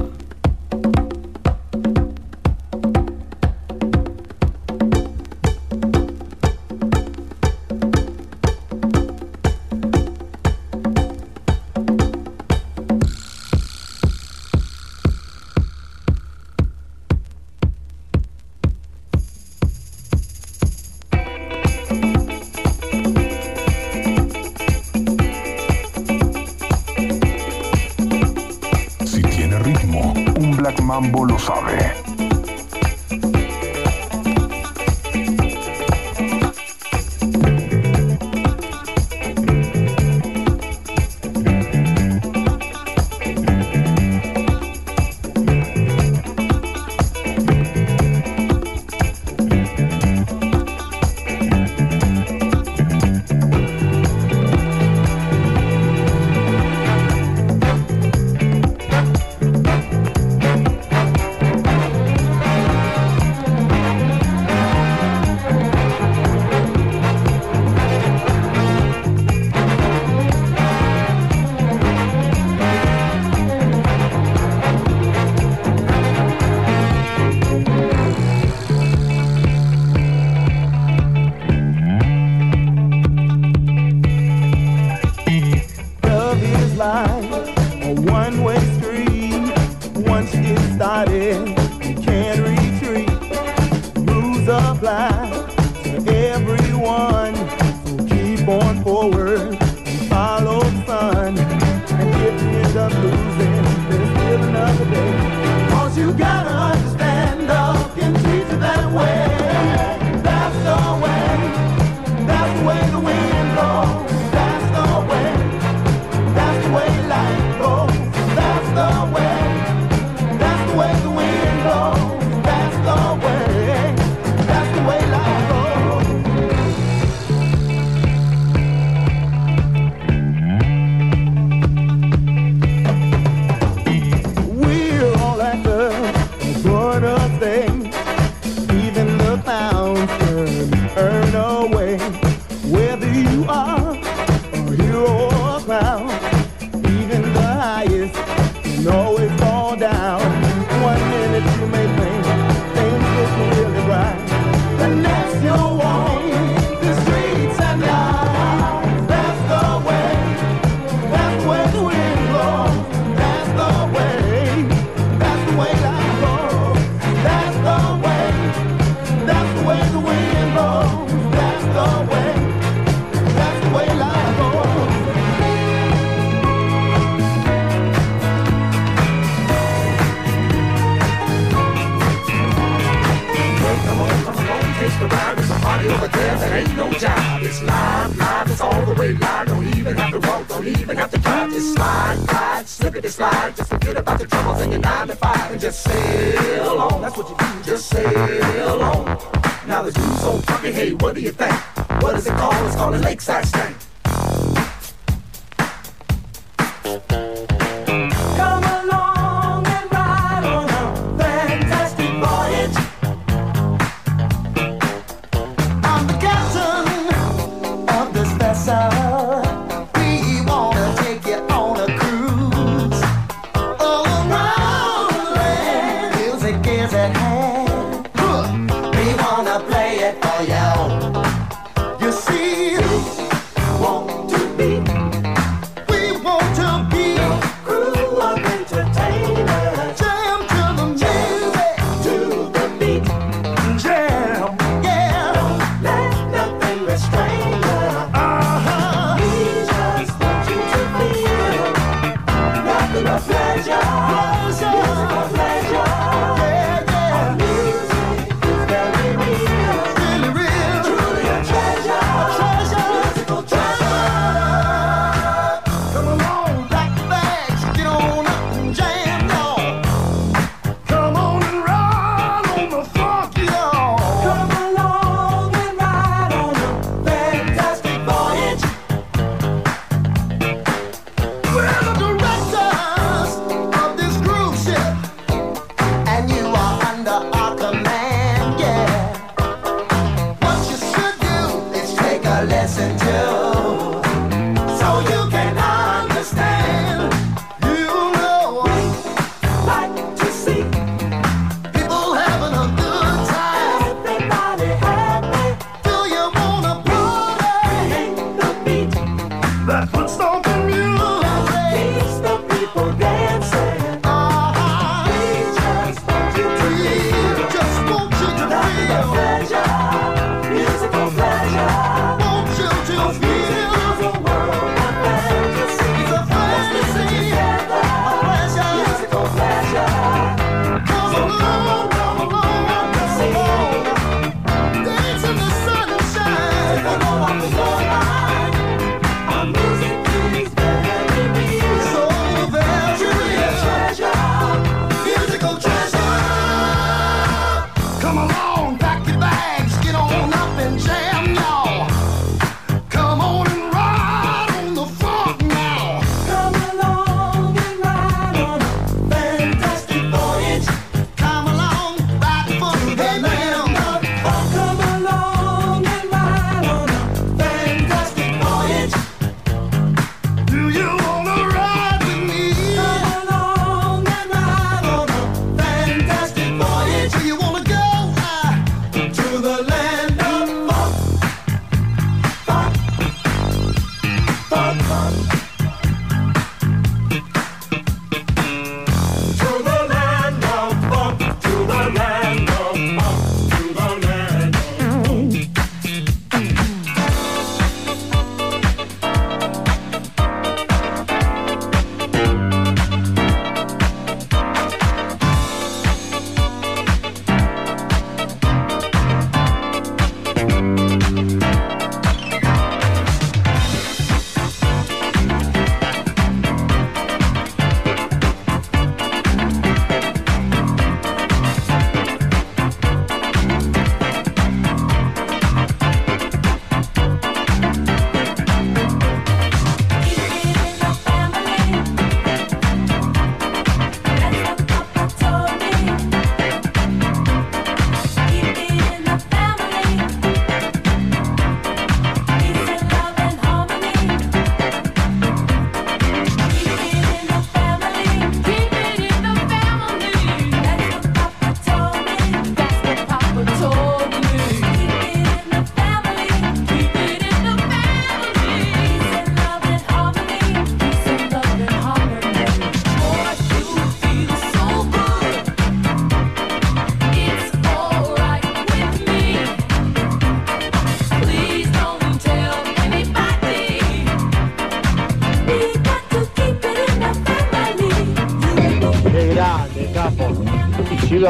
[SPEAKER 49] One.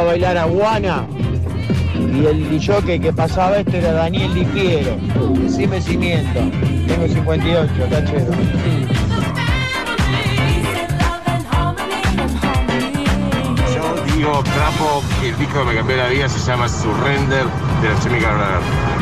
[SPEAKER 49] Bailar a Guana,
[SPEAKER 17] Y el jockey que pasaba esto era Daniel Di Piero. Decime. Tengo 58, cachero.
[SPEAKER 30] Yo digo, trapo, el disco que me cambió la vida se llama Surrender de la Chemical Brothers.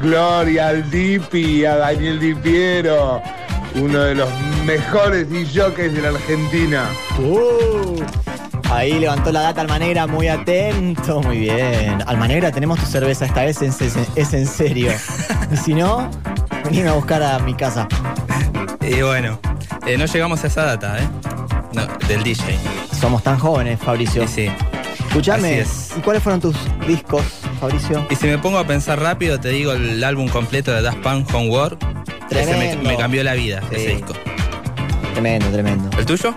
[SPEAKER 21] Gloria al Dipi, a Daniel Di Piero, uno de los mejores DJs de la Argentina.
[SPEAKER 2] Uh, ahí levantó la data Almanegra, muy atento, muy bien. Almanegra, tenemos tu cerveza, esta vez es, es- es en serio. Y si no, venime a buscar a mi casa.
[SPEAKER 45] Y bueno, eh, no llegamos a esa data, ¿eh? No, del DJ.
[SPEAKER 2] Somos tan jóvenes, Fabricio.
[SPEAKER 45] Sí, sí.
[SPEAKER 2] ¿y cuáles fueron tus discos, Fabricio?
[SPEAKER 45] Y si me pongo a pensar rápido, te digo el álbum completo de Daft Punk Homework. Ese me, me cambió la vida,
[SPEAKER 2] Sí.
[SPEAKER 45] ese disco.
[SPEAKER 2] Tremendo, tremendo.
[SPEAKER 45] ¿El tuyo?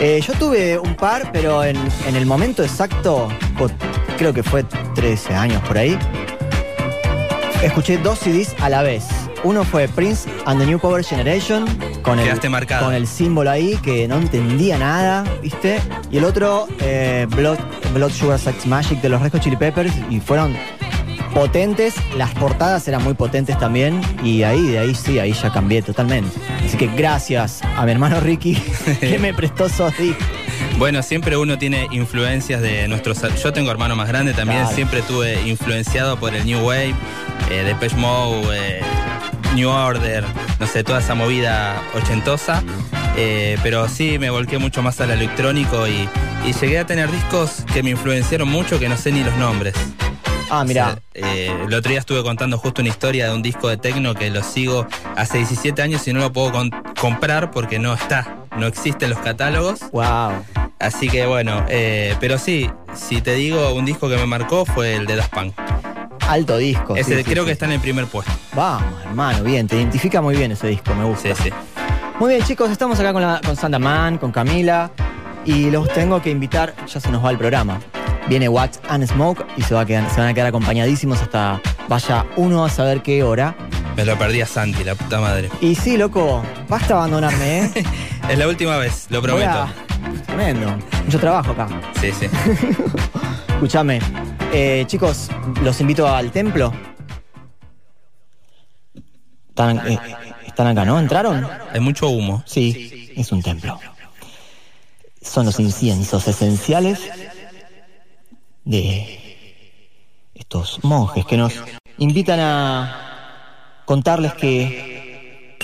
[SPEAKER 2] Eh, yo tuve un par, pero en, en el momento exacto, creo que fue 13 años por ahí, escuché dos CDs a la vez. Uno fue Prince and the New Power Generation, con el,
[SPEAKER 45] marcado.
[SPEAKER 2] con el símbolo ahí, que no entendía nada, ¿viste? Y el otro, eh, Blood, Blood Sugar Sex Magic de los Red Hot Chili Peppers, y fueron potentes, las portadas eran muy potentes también, y ahí, de ahí sí, ahí ya cambié totalmente. Así que gracias a mi hermano Ricky, que me prestó esos discos.
[SPEAKER 45] Bueno, siempre uno tiene influencias de nuestros. Yo tengo hermano más grande también,
[SPEAKER 2] Claro.
[SPEAKER 45] siempre tuve influenciado por el New Wave, eh, Depeche Mode, eh, New Order, no sé, toda esa movida ochentosa. Eh, pero sí me volqué mucho más al electrónico y, y llegué a tener discos que me influenciaron mucho que no sé ni los nombres.
[SPEAKER 2] Ah, mira.
[SPEAKER 45] Eh, el otro día estuve contando justo una historia de un disco de techno que lo sigo hace 17 años y no lo puedo comprar porque no está, no existen los catálogos.
[SPEAKER 2] Wow.
[SPEAKER 45] Así que bueno, eh, pero sí, si te digo un disco que me marcó fue el de Daft Punk.
[SPEAKER 2] Alto disco.
[SPEAKER 45] Ese
[SPEAKER 2] sí,
[SPEAKER 45] creo
[SPEAKER 2] sí.
[SPEAKER 45] que está en el primer puesto.
[SPEAKER 2] Vamos, hermano, bien, te identifica muy bien ese disco, me gusta.
[SPEAKER 45] Sí, sí.
[SPEAKER 2] Muy bien, chicos, estamos acá con, la, con Santa Man, con Camila, y los tengo que invitar, ya se nos va el programa. Viene Wax and Smoke y se, va a quedar- se van a quedar acompañadísimos hasta vaya uno a saber qué hora.
[SPEAKER 45] Me lo perdí a Santi, la puta madre.
[SPEAKER 2] Y sí, loco, basta abandonarme, ¿eh?
[SPEAKER 45] Es la última vez, lo prometo.
[SPEAKER 2] Tremendo. Mucho trabajo acá.
[SPEAKER 45] Sí, sí.
[SPEAKER 2] Escúchame. Eh, chicos, los invito al templo. Están, eh, están acá, ¿no? ¿Entraron?
[SPEAKER 45] Hay mucho humo.
[SPEAKER 2] Sí, es un templo. Son los inciensos esenciales de estos monjes que nos invitan a contarles que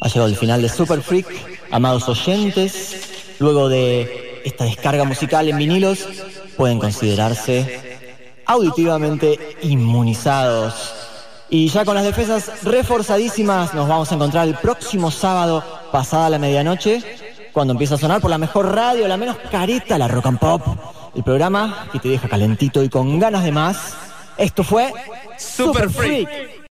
[SPEAKER 2] ha llegado el final de Super Freak, amados oyentes. Luego de esta descarga musical en vinilos, pueden considerarse auditivamente inmunizados. Y ya con las defensas reforzadísimas, nos vamos a encontrar el próximo sábado, pasada la medianoche, cuando empieza a sonar por la mejor radio, la menos careta, la rock and pop. El programa que te deja calentito y con ganas de más. Esto fue Super Freak.